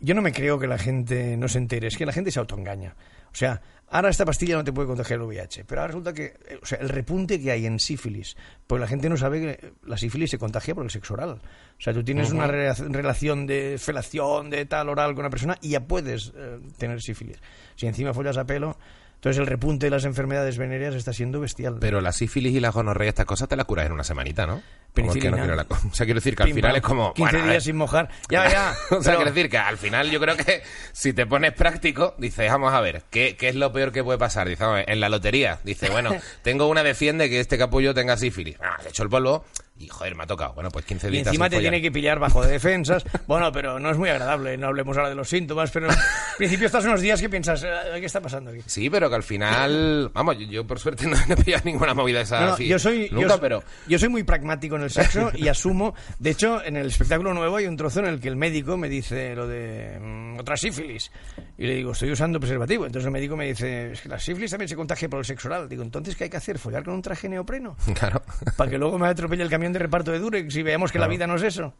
[SPEAKER 2] yo no me creo que la gente no se entere es que la gente se autoengaña o sea ahora esta pastilla no te puede contagiar el VIH pero ahora resulta que eh, o sea el repunte que hay en sífilis pues la gente no sabe que la sífilis se contagia por el sexo oral. O sea tú tienes una relación de felación de tal oral con una persona y ya puedes eh, tener sífilis. Si encima follas a pelo entonces el repunte de las enfermedades venéreas está siendo bestial
[SPEAKER 1] Pero la sífilis y la gonorrea, estas cosas te las curas en una semanita, ¿no? No
[SPEAKER 2] Penicilina.
[SPEAKER 1] quiere la O sea, quiero decir que al
[SPEAKER 2] Pim,
[SPEAKER 1] final es como...
[SPEAKER 2] 15
[SPEAKER 1] bueno, a ver.
[SPEAKER 2] días sin mojar ya ya
[SPEAKER 1] o sea,
[SPEAKER 2] pero-
[SPEAKER 1] quiero decir que al final yo creo que si te pones práctico, dices, vamos a ver, ¿qué, qué es lo peor que puede pasar? Dice, vamos a ver, en la lotería, dice, bueno, tengo una defiende que este capullo tenga sífilis. Ah, le echo el polvo y, joder, me ha tocado. Bueno, pues 15
[SPEAKER 2] Y
[SPEAKER 1] días
[SPEAKER 2] encima
[SPEAKER 1] sin
[SPEAKER 2] te
[SPEAKER 1] follar.
[SPEAKER 2] tiene que pillar bajo de defensas. Bueno, pero no es muy agradable. No hablemos ahora de los síntomas, pero al principio estás unos días que piensas, "Eh, ¿qué está pasando aquí?
[SPEAKER 1] Sí, pero que al final, vamos, yo, yo por suerte no he pillado ninguna movida esa
[SPEAKER 2] No, no,
[SPEAKER 1] así.
[SPEAKER 2] yo soy
[SPEAKER 1] Nunca,
[SPEAKER 2] yo,
[SPEAKER 1] pero...
[SPEAKER 2] yo soy muy pragmático en el sexo y asumo. De hecho, en el espectáculo nuevo hay un trozo en el que el médico me dice lo de mm, otra sífilis y le digo estoy usando preservativo. Entonces el médico me dice es que la sífilis también se contagia por el sexo oral. Digo entonces qué hay que hacer follar con un traje neopreno
[SPEAKER 1] Claro.
[SPEAKER 2] para que luego me atropelle el camión de reparto de Durex y veamos que la vida no es eso.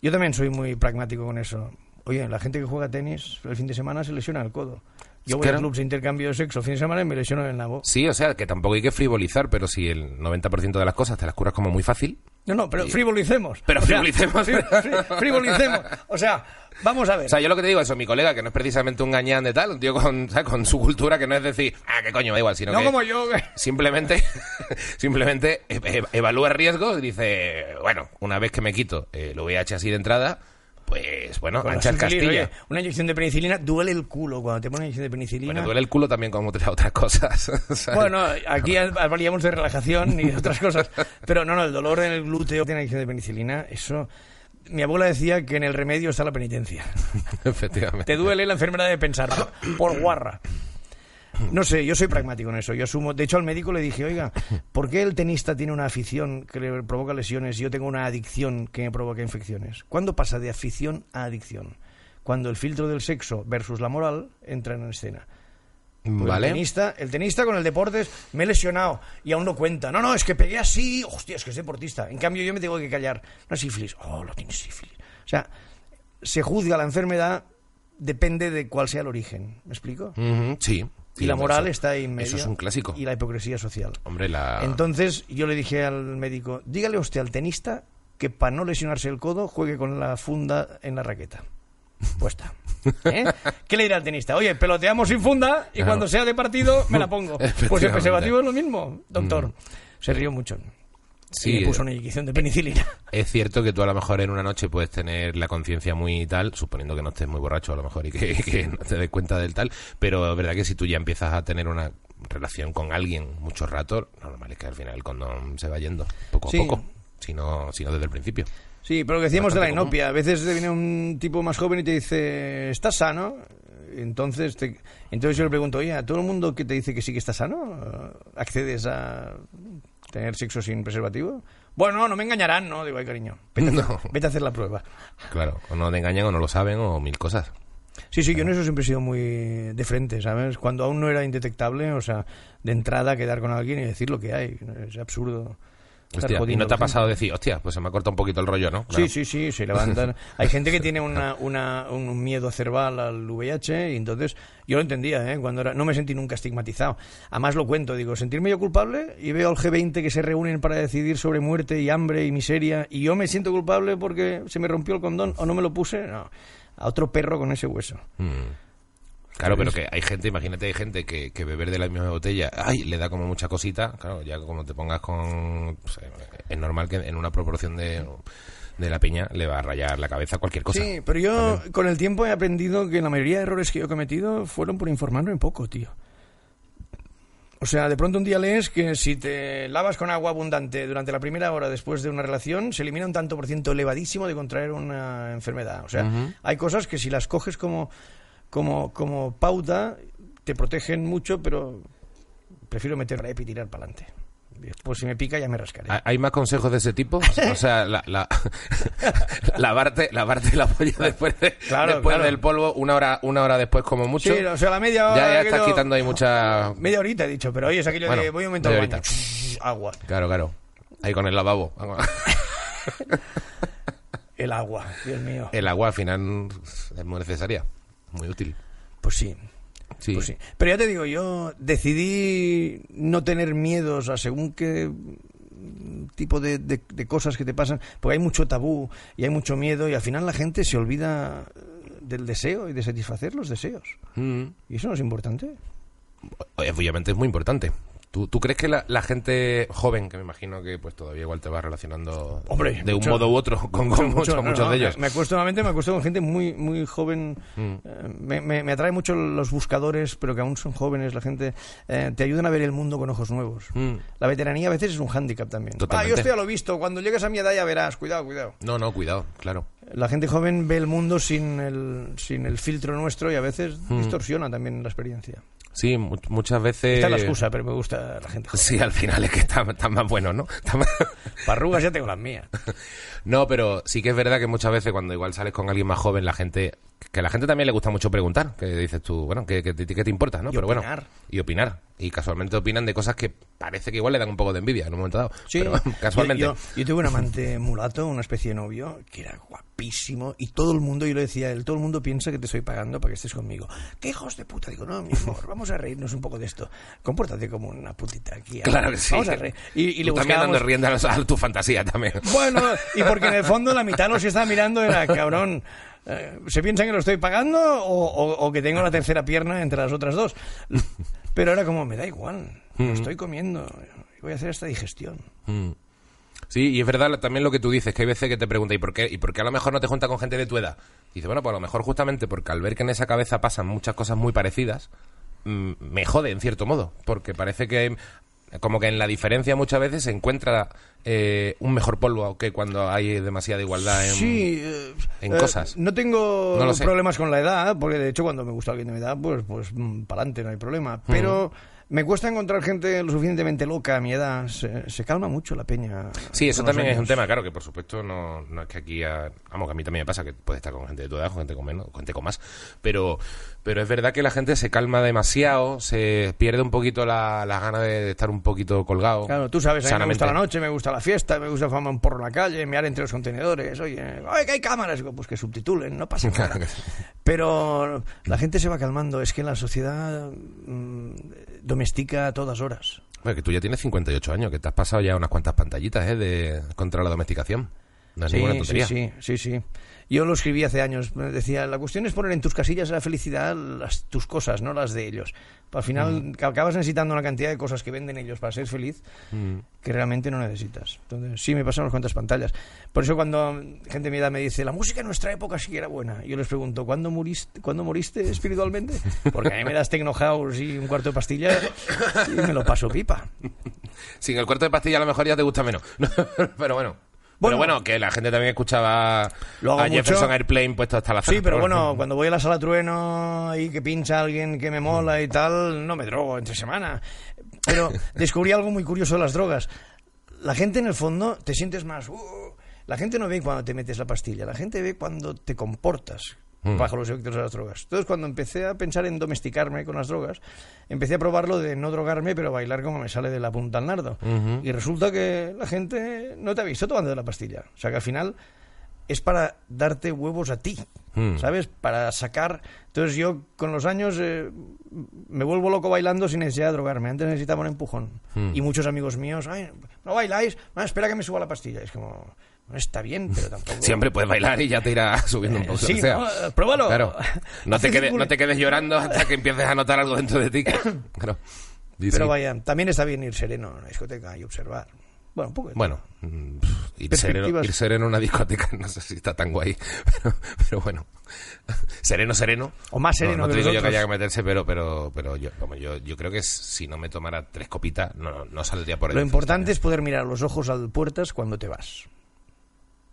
[SPEAKER 2] Yo también soy muy pragmático con eso. Oye, la gente que juega tenis el fin de semana se lesiona el codo. Yo voy
[SPEAKER 1] Claro.
[SPEAKER 2] a clubs de intercambio de sexo fin de semana y me lesiono el nabo.
[SPEAKER 1] Sí, o sea, que tampoco hay que frivolizar, pero si el 90% de las cosas te las curas como muy fácil,
[SPEAKER 2] No, no, pero frivolicemos.
[SPEAKER 1] Pero
[SPEAKER 2] O sea,
[SPEAKER 1] frivolicemos.
[SPEAKER 2] fri- fri- frivolicemos. O sea, vamos a ver.
[SPEAKER 1] O sea, yo lo que te digo es eso, mi colega, que no es precisamente un gañán de tal, un tío con, ¿sabes? con su cultura, que no es decir, ah, qué coño, da igual, sino
[SPEAKER 2] no
[SPEAKER 1] que
[SPEAKER 2] como yo.
[SPEAKER 1] simplemente, simplemente e- e- evalúa riesgos y dice, bueno, una vez que me quito el VIH así de entrada, pues bueno,
[SPEAKER 2] sífilis,
[SPEAKER 1] Castilla.
[SPEAKER 2] oye, una inyección de penicilina duele el culo cuando te ponen una inyección de penicilina.
[SPEAKER 1] Bueno, duele el culo también como otras otras cosas. ¿sabes?
[SPEAKER 2] Bueno, aquí hablaríamos de relajación y de otras cosas. Pero no, no, el dolor en el glúteo de una inyección de penicilina, eso... Mi abuela decía que en el remedio está la penitencia.
[SPEAKER 1] Efectivamente.
[SPEAKER 2] Te duele la enfermedad de pensar, por guarra. No sé, yo soy pragmático en eso. Yo asumo. De hecho, al médico le dije, oiga, ¿por qué el tenista tiene una afición que le provoca lesiones y yo tengo una adicción que me provoca infecciones? ¿Cuándo pasa de afición a adicción? Cuando el filtro del sexo versus la moral entran en escena. El
[SPEAKER 1] ¿Vale?
[SPEAKER 2] tenista, el tenista con el deporte es, me he lesionado y aún no cuenta. No, no, es que pegué así, hostia, es que es deportista. En cambio, yo me tengo que callar. No sífilis, oh, lo tienes sífilis. O sea, se juzga la enfermedad, depende de cuál sea el origen. ¿Me explico?
[SPEAKER 1] Sí.
[SPEAKER 2] Y la moral está ahí en medio.
[SPEAKER 1] Eso es un clásico.
[SPEAKER 2] Y la hipocresía social.
[SPEAKER 1] Hombre, la...
[SPEAKER 2] Entonces, yo le dije al médico, dígale usted al tenista que para no lesionarse el codo juegue con la funda en la raqueta. Puesta. ¿Eh? ¿Qué le dirá al tenista? Oye, peloteamos sin funda y
[SPEAKER 1] Claro.
[SPEAKER 2] cuando sea de partido me la pongo. Pues el.
[SPEAKER 1] Mm.
[SPEAKER 2] preservativo es lo mismo, doctor. Se rió mucho.
[SPEAKER 1] Sí,
[SPEAKER 2] puso
[SPEAKER 1] eh,
[SPEAKER 2] una inyección de penicilina.
[SPEAKER 1] Es cierto que tú a lo mejor en una noche puedes tener la conciencia muy tal, suponiendo que no estés muy borracho a lo mejor y que, que no te des cuenta del tal, pero es verdad que si tú ya empiezas a tener una relación con alguien mucho rato, lo normal es que al final el condón se va yendo poco
[SPEAKER 2] Sí.
[SPEAKER 1] a poco, si no, si no desde el principio.
[SPEAKER 2] Sí, pero lo que decíamos de la inopia. A veces te viene un tipo más joven y te dice, ¿estás sano? Entonces, te- entonces yo le pregunto, oye, ¿a todo el mundo que te dice que sí que está sano? ¿Accedes a tener sexo sin preservativo? Bueno, no me engañarán, ¿no? Digo, ay, cariño, vete,
[SPEAKER 1] No.
[SPEAKER 2] vete a hacer la prueba.
[SPEAKER 1] Claro, o no te engañan o no lo saben o mil cosas.
[SPEAKER 2] Sí, sí, yo en eso siempre he sido muy de frente, ¿sabes? Cuando aún no era indetectable, o sea, de entrada quedar con alguien y decir lo que hay. Es absurdo.
[SPEAKER 1] Y no te ha pasado decir, hostia, pues se me ha cortado un poquito el rollo, ¿no? Claro.
[SPEAKER 2] Sí, sí, sí, se levantan. Hay gente que tiene una, una- un miedo cerval al VIH y entonces yo lo entendía, ¿eh? Cuando era, no me sentí nunca estigmatizado. Además lo cuento, digo, sentirme yo culpable y veo al G20 que se reúnen para decidir sobre muerte y hambre y miseria y yo me siento culpable porque se me rompió el condón o no me lo puse, no. A otro perro con ese hueso.
[SPEAKER 1] Mm. Claro, pero que hay gente, imagínate, hay gente que, que beber de la misma botella, ay, le da como mucha cosita, claro, ya como te pongas con... pues, es normal que en una proporción de, de la peña le va a rayar la cabeza cualquier cosa.
[SPEAKER 2] Sí, pero yo con el tiempo he aprendido que la mayoría de errores que yo he cometido fueron por informarme poco, tío. O sea, de pronto un día lees que si te lavas con agua abundante durante la primera hora después de una relación, se elimina un tanto por ciento elevadísimo de contraer una enfermedad. O sea, hay cosas que si las coges como, como, como pauta, te protegen mucho, pero prefiero meter rep y tirar para adelante. Después si me pica ya me rascaré.
[SPEAKER 1] ¿Hay- ¿Hay más consejos de ese tipo? O sea, la, la- lavarte, lavarte la polla después, de-
[SPEAKER 2] Claro,
[SPEAKER 1] después
[SPEAKER 2] claro.
[SPEAKER 1] del polvo, una hora, una hora después como mucho.
[SPEAKER 2] Sí, o sea, la media hora...
[SPEAKER 1] ya, ya estás quitando ahí mucha...
[SPEAKER 2] Media horita he dicho, pero oye, es aquello
[SPEAKER 1] Bueno,
[SPEAKER 2] de voy
[SPEAKER 1] media
[SPEAKER 2] baño. Agua.
[SPEAKER 1] Claro, claro. Ahí con el lavabo.
[SPEAKER 2] El agua, Dios mío.
[SPEAKER 1] El agua al final es muy necesaria, muy útil.
[SPEAKER 2] Pues sí,
[SPEAKER 1] Sí.
[SPEAKER 2] pues sí. Pero ya te digo, yo decidí no tener miedos a según qué tipo de, de- de cosas que te pasan, porque hay mucho tabú y hay mucho miedo y al final la gente se olvida del deseo y de satisfacer los deseos.
[SPEAKER 1] Mm.
[SPEAKER 2] Y eso no es importante.
[SPEAKER 1] Obviamente es muy importante. ¿Tú, tú crees que la, la gente joven, que me imagino que pues todavía igual te va relacionando
[SPEAKER 2] Hombre,
[SPEAKER 1] de un modo u otro con, con
[SPEAKER 2] Mucho,
[SPEAKER 1] muchos,
[SPEAKER 2] no, no,
[SPEAKER 1] de ellos?
[SPEAKER 2] Me acuesto nuevamente, me acuesto con gente muy, muy joven.
[SPEAKER 1] Mm.
[SPEAKER 2] Eh, me, me- me atrae mucho los buscadores, pero que aún son jóvenes. La gente eh, te ayudan a ver el mundo con ojos nuevos.
[SPEAKER 1] Mm.
[SPEAKER 2] La veteranía a veces es un hándicap también.
[SPEAKER 1] Totalmente.
[SPEAKER 2] Ah, yo estoy a lo visto. Cuando llegues a mi edad ya verás. Cuidado, cuidado.
[SPEAKER 1] No, no, cuidado, claro.
[SPEAKER 2] La gente joven ve el mundo sin el, sin el filtro nuestro y a veces
[SPEAKER 1] Mm.
[SPEAKER 2] distorsiona también la experiencia.
[SPEAKER 1] Sí, mu- muchas veces...
[SPEAKER 2] Esta es la excusa, pero me gusta la gente joven.
[SPEAKER 1] Sí, al final es que están está más buenos, ¿no? Más-
[SPEAKER 2] Parrugas ya tengo las mías.
[SPEAKER 1] No, pero sí que es verdad que muchas veces cuando igual sales con alguien más joven, la gente... Que a la gente también le gusta mucho preguntar, que dices tú, bueno, ¿qué, qué, te- qué te importa, no?
[SPEAKER 2] Y
[SPEAKER 1] pero
[SPEAKER 2] opinar.
[SPEAKER 1] bueno, y opinar. Y casualmente opinan de cosas que parece que igual le dan un poco de envidia en un momento dado.
[SPEAKER 2] Sí,
[SPEAKER 1] pero casualmente.
[SPEAKER 2] Yo, yo- yo tuve un amante mulato, una especie de novio, que era guapísimo, y todo el mundo, yo le decía a él, todo el mundo piensa que te estoy pagando para que estés conmigo. ¿Qué hijos de puta? Digo, no, mi amor, vamos a reírnos un poco de esto. Compórtate como una putita aquí.
[SPEAKER 1] Claro que sí.
[SPEAKER 2] Vamos a reír. Y, y le
[SPEAKER 1] también dando rienda a, los- a tu fantasía también.
[SPEAKER 2] Bueno, y porque en el fondo la mitad nos está mirando era, cabrón, eh, ¿se piensan que lo estoy pagando o, o- o que tengo la tercera pierna entre las otras dos? Pero era como, me da igual, lo estoy comiendo, voy a hacer esta digestión.
[SPEAKER 1] Mm. Sí, y es verdad también lo que tú dices, que hay veces que te preguntan, ¿y por qué? ¿Y por qué a lo mejor no te juntas con gente de tu edad? Y dices, bueno, pues a lo mejor justamente porque al ver que en esa cabeza pasan muchas cosas muy parecidas, mm, me jode en cierto modo, porque parece que como que en la diferencia muchas veces se encuentra eh, un mejor polvo que cuando hay demasiada igualdad en...
[SPEAKER 2] Sí, eh,
[SPEAKER 1] en
[SPEAKER 2] eh,
[SPEAKER 1] cosas.
[SPEAKER 2] No tengo
[SPEAKER 1] No
[SPEAKER 2] problemas con la edad, porque de hecho cuando me gusta alguien de mi edad, pues, pues para adelante, no hay problema. Pero me cuesta encontrar gente lo suficientemente loca a mi edad. Se, se calma mucho la peña.
[SPEAKER 1] Sí, eso también es un tema, claro, que por supuesto no, no es que aquí, a- vamos, que a mí también me pasa que puede estar con gente de tu edad, con gente con menos, con gente con más, pero, pero es verdad que la gente se calma demasiado, se pierde un poquito la, la gana de estar un poquito colgado.
[SPEAKER 2] Claro, tú sabes, a mí me gusta la noche, me gusta la fiesta, me gusta fumar un porro en la calle, mear entre los contenedores, oye, oye, que hay cámaras, Digo, pues que subtitulen, no pasa nada. Pero la gente se va calmando, es que la sociedad mm, domestica a todas horas.
[SPEAKER 1] Bueno, que tú ya tienes 58 años, que te has pasado ya unas cuantas pantallitas, ¿eh? De, contra la domesticación. No es ninguna
[SPEAKER 2] Sí,
[SPEAKER 1] tontería.
[SPEAKER 2] sí, sí, sí, sí. Yo lo escribí hace años. Decía, la cuestión es poner en tus casillas de la felicidad las, tus cosas, no las de ellos. Al final que acabas necesitando una cantidad de cosas que venden ellos para ser feliz
[SPEAKER 1] Mm.
[SPEAKER 2] que realmente no necesitas. Entonces, sí, me pasan unas cuantas pantallas. Por eso cuando gente de mi edad me dice, la música en nuestra época sí que era buena, yo les pregunto, ¿cuándo moriste, ¿cuándo moriste espiritualmente? Porque a mí me das techno house y un cuarto de pastilla y me lo paso pipa.
[SPEAKER 1] Sin el cuarto de pastilla a lo mejor ya te gusta menos. pero bueno.
[SPEAKER 2] Bueno.
[SPEAKER 1] pero bueno, que la gente también escuchaba
[SPEAKER 2] Lo hago
[SPEAKER 1] a
[SPEAKER 2] mucho.
[SPEAKER 1] Jefferson Airplane puesto hasta la
[SPEAKER 2] Sí, pero bueno, cuando voy a la sala trueno y que pincha alguien que me mola y tal, no me drogo entre semana. Pero descubrí algo muy curioso de las drogas. La gente en el fondo te sientes más... "Uh". la gente no ve cuando te metes la pastilla, la gente ve cuando te comportas
[SPEAKER 1] Mm.
[SPEAKER 2] bajo los efectos de las drogas. Entonces, cuando empecé a pensar en domesticarme con las drogas, empecé a probarlo de no drogarme, pero bailar como me sale de la punta al nardo.
[SPEAKER 1] Ujú.
[SPEAKER 2] Y resulta que la gente no te ha visto tomando de la pastilla. O sea, que al final es para darte huevos a ti,
[SPEAKER 1] Mm.
[SPEAKER 2] ¿sabes? Para sacar... Entonces yo con los años eh, me vuelvo loco bailando sin necesidad de drogarme. Antes necesitaba un empujón.
[SPEAKER 1] Mm.
[SPEAKER 2] Y muchos amigos míos, Ay, no bailáis, Ah, espera que me suba la pastilla. Es como, no está bien, pero tampoco...
[SPEAKER 1] Siempre puedes bailar y ya te irá subiendo un poco.
[SPEAKER 2] Sí,
[SPEAKER 1] sea.
[SPEAKER 2] no, eh, pruébalo.
[SPEAKER 1] Claro. No te, quedes, no te quedes llorando hasta que empieces a notar algo dentro de ti. Claro.
[SPEAKER 2] Pero vaya, también está bien ir sereno a una discoteca y observar. Bueno, un poco.
[SPEAKER 1] Bueno, mm, ir sereno, ir sereno una discoteca no sé si está tan guay, pero, pero bueno. Sereno, sereno.
[SPEAKER 2] O más sereno
[SPEAKER 1] No, no
[SPEAKER 2] que
[SPEAKER 1] te digo yo que haya que meterse, pero, pero, pero yo, como yo, yo creo que si no me tomara tres copitas, no, no saldría por ahí.
[SPEAKER 2] Lo importante es poder mirar los ojos al puertas cuando te vas.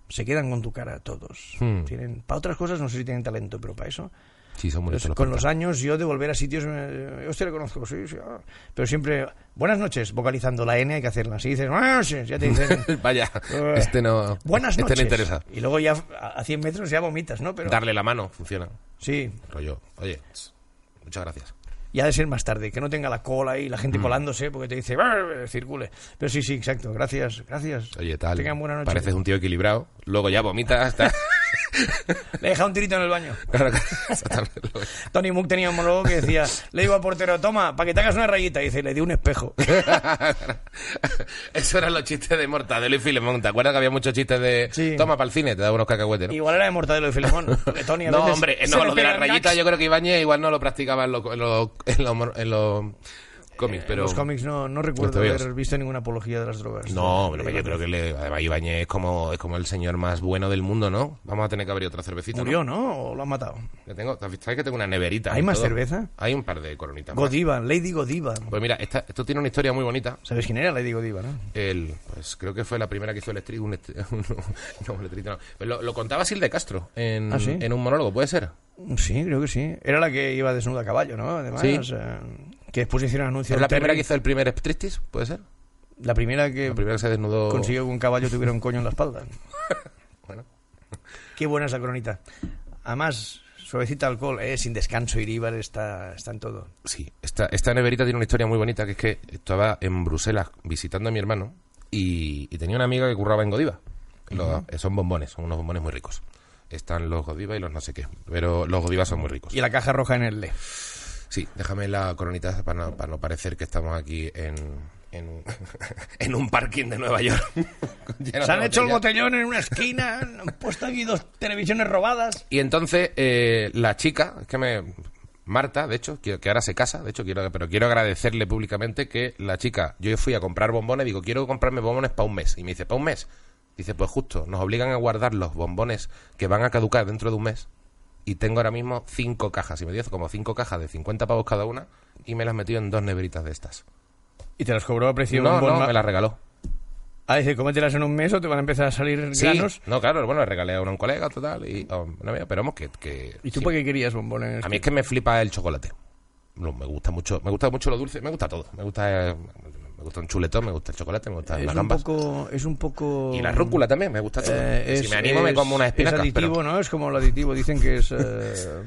[SPEAKER 2] Se quedan con tu cara todos.
[SPEAKER 1] Hmm.
[SPEAKER 2] Tienen, para otras cosas no sé si tienen talento, pero para eso.
[SPEAKER 1] Sí, son los
[SPEAKER 2] con los años yo de volver a sitios, eh, hostia, le conozco, sí, sí, ah. pero siempre, buenas noches, vocalizando la N hay que hacerla. Si dices, buenas noches, ya te dicen,
[SPEAKER 1] Vaya,
[SPEAKER 2] Eh,
[SPEAKER 1] este no,
[SPEAKER 2] buenas
[SPEAKER 1] este
[SPEAKER 2] noches.
[SPEAKER 1] no interesa.
[SPEAKER 2] Y luego ya a a 100 metros ya vomitas, ¿no? Pero
[SPEAKER 1] Darle la mano, funciona.
[SPEAKER 2] sí,
[SPEAKER 1] Rollo, oye, muchas gracias.
[SPEAKER 2] Ya ha de ser más tarde, que no tenga la cola y la gente
[SPEAKER 1] Mm.
[SPEAKER 2] colándose porque te dice, circule. Pero sí, sí, exacto, gracias, gracias.
[SPEAKER 1] Oye, tal,
[SPEAKER 2] Tengan buena noche.
[SPEAKER 1] pareces un tío equilibrado, luego ya vomitas.
[SPEAKER 2] Le he dejado un tirito en el baño.
[SPEAKER 1] Claro.
[SPEAKER 2] Tony Mook tenía un monólogo que decía, le digo al portero, toma, para que te hagas una rayita. Y dice, le di un espejo.
[SPEAKER 1] Eso eran los chistes de Mortadelo y Filemón. ¿Te acuerdas que había muchos chistes de
[SPEAKER 2] Sí.
[SPEAKER 1] toma para el cine, te da unos cacahuetes? ¿no?
[SPEAKER 2] Igual era de Mortadelo y Filemón. Tony a
[SPEAKER 1] No,
[SPEAKER 2] veces
[SPEAKER 1] hombre, no, lo de rayitas
[SPEAKER 2] gags.
[SPEAKER 1] yo creo que Ibañez igual no lo practicaba en los en los- en los cómics, pero...
[SPEAKER 2] En los cómics no, no recuerdo haber visto ninguna apología de las drogas.
[SPEAKER 1] No, pero yo creo que le, además Ibañez es como, es como el señor más bueno del mundo, ¿no? Vamos a tener que abrir otra cervecita.
[SPEAKER 2] Murió,
[SPEAKER 1] ¿no?
[SPEAKER 2] ¿no? ¿O lo han matado?
[SPEAKER 1] Que tengo, ¿Sabes que tengo una neverita?
[SPEAKER 2] ¿Hay más
[SPEAKER 1] todo?
[SPEAKER 2] cerveza?
[SPEAKER 1] Hay un par de coronitas más.
[SPEAKER 2] Godiva, Lady Godiva.
[SPEAKER 1] Pues mira, esta- esto tiene una historia muy bonita.
[SPEAKER 2] ¿Sabes quién era Lady Godiva, no?
[SPEAKER 1] El, pues creo que fue la primera que hizo el street, un no, no. Pues lo, lo contaba Sil de Castro en,
[SPEAKER 2] ¿Ah, sí?
[SPEAKER 1] en un monólogo, ¿puede ser?
[SPEAKER 2] Sí, creo que sí. Era la que iba desnuda a caballo, ¿no? Además,
[SPEAKER 1] Sí.
[SPEAKER 2] Que después hicieron anuncio.
[SPEAKER 1] ¿Es la primera que hizo el primer striptease? ¿Puede ser?
[SPEAKER 2] La primera que
[SPEAKER 1] La primera que se desnudó...
[SPEAKER 2] consiguió que un caballo tuviera un coño en la espalda.
[SPEAKER 1] Bueno.
[SPEAKER 2] Qué buena esa cronita. Además, suavecita alcohol, eh, sin descanso, Iríbar está, está en todo.
[SPEAKER 1] Sí, esta, esta neverita tiene una historia muy bonita, que es que estaba en Bruselas visitando a mi hermano y, y tenía una amiga que curraba en Godiva. Los- son bombones, son unos bombones muy ricos. Están los Godiva y los no sé qué, pero los Godiva son muy ricos.
[SPEAKER 2] Y la caja roja en el le.
[SPEAKER 1] Sí, déjame la coronita para no, para no parecer que estamos aquí en, en, en un parking de Nueva York.
[SPEAKER 2] Se han hecho el botellón en una esquina, han puesto aquí dos televisiones robadas.
[SPEAKER 1] Y entonces eh, la chica, es que me... Marta, de hecho, que, que ahora se casa, de hecho, quiero, pero quiero agradecerle públicamente que la chica, yo fui a comprar bombones, digo, quiero comprarme bombones para un mes. Y me dice, ¿para un mes? Dice, pues justo, nos obligan a guardar los bombones que van a caducar dentro de un mes. Y tengo ahora mismo cinco cajas. Y me dio como cinco cajas de 50 pavos cada una. Y me las metió en dos neveritas de estas.
[SPEAKER 2] Y te las cobró a precio
[SPEAKER 1] no, no, me las regaló.
[SPEAKER 2] Ah, dice, cómetelas en un mes o te van a empezar a salir
[SPEAKER 1] Sí,
[SPEAKER 2] granos.
[SPEAKER 1] no, claro, bueno, le regalé a un colega, total. Y, oh, no, pero vamos, que... que
[SPEAKER 2] ¿Y tú
[SPEAKER 1] sí.
[SPEAKER 2] por qué querías bombones?
[SPEAKER 1] A mí es que me flipa el chocolate. No, me gusta mucho, me gusta mucho lo dulce, me gusta todo. Me gusta, eh, me gusta un chuletón, me gusta el chocolate, me gustan
[SPEAKER 2] es
[SPEAKER 1] las
[SPEAKER 2] un poco, es un poco...
[SPEAKER 1] Y la rúcula también, me gusta todo.
[SPEAKER 2] Eh,
[SPEAKER 1] si
[SPEAKER 2] es-
[SPEAKER 1] me animo me
[SPEAKER 2] es-
[SPEAKER 1] como unas
[SPEAKER 2] Es
[SPEAKER 1] espinacas,
[SPEAKER 2] aditivo,
[SPEAKER 1] pero
[SPEAKER 2] ¿no? Es como el aditivo. Dicen que es eh,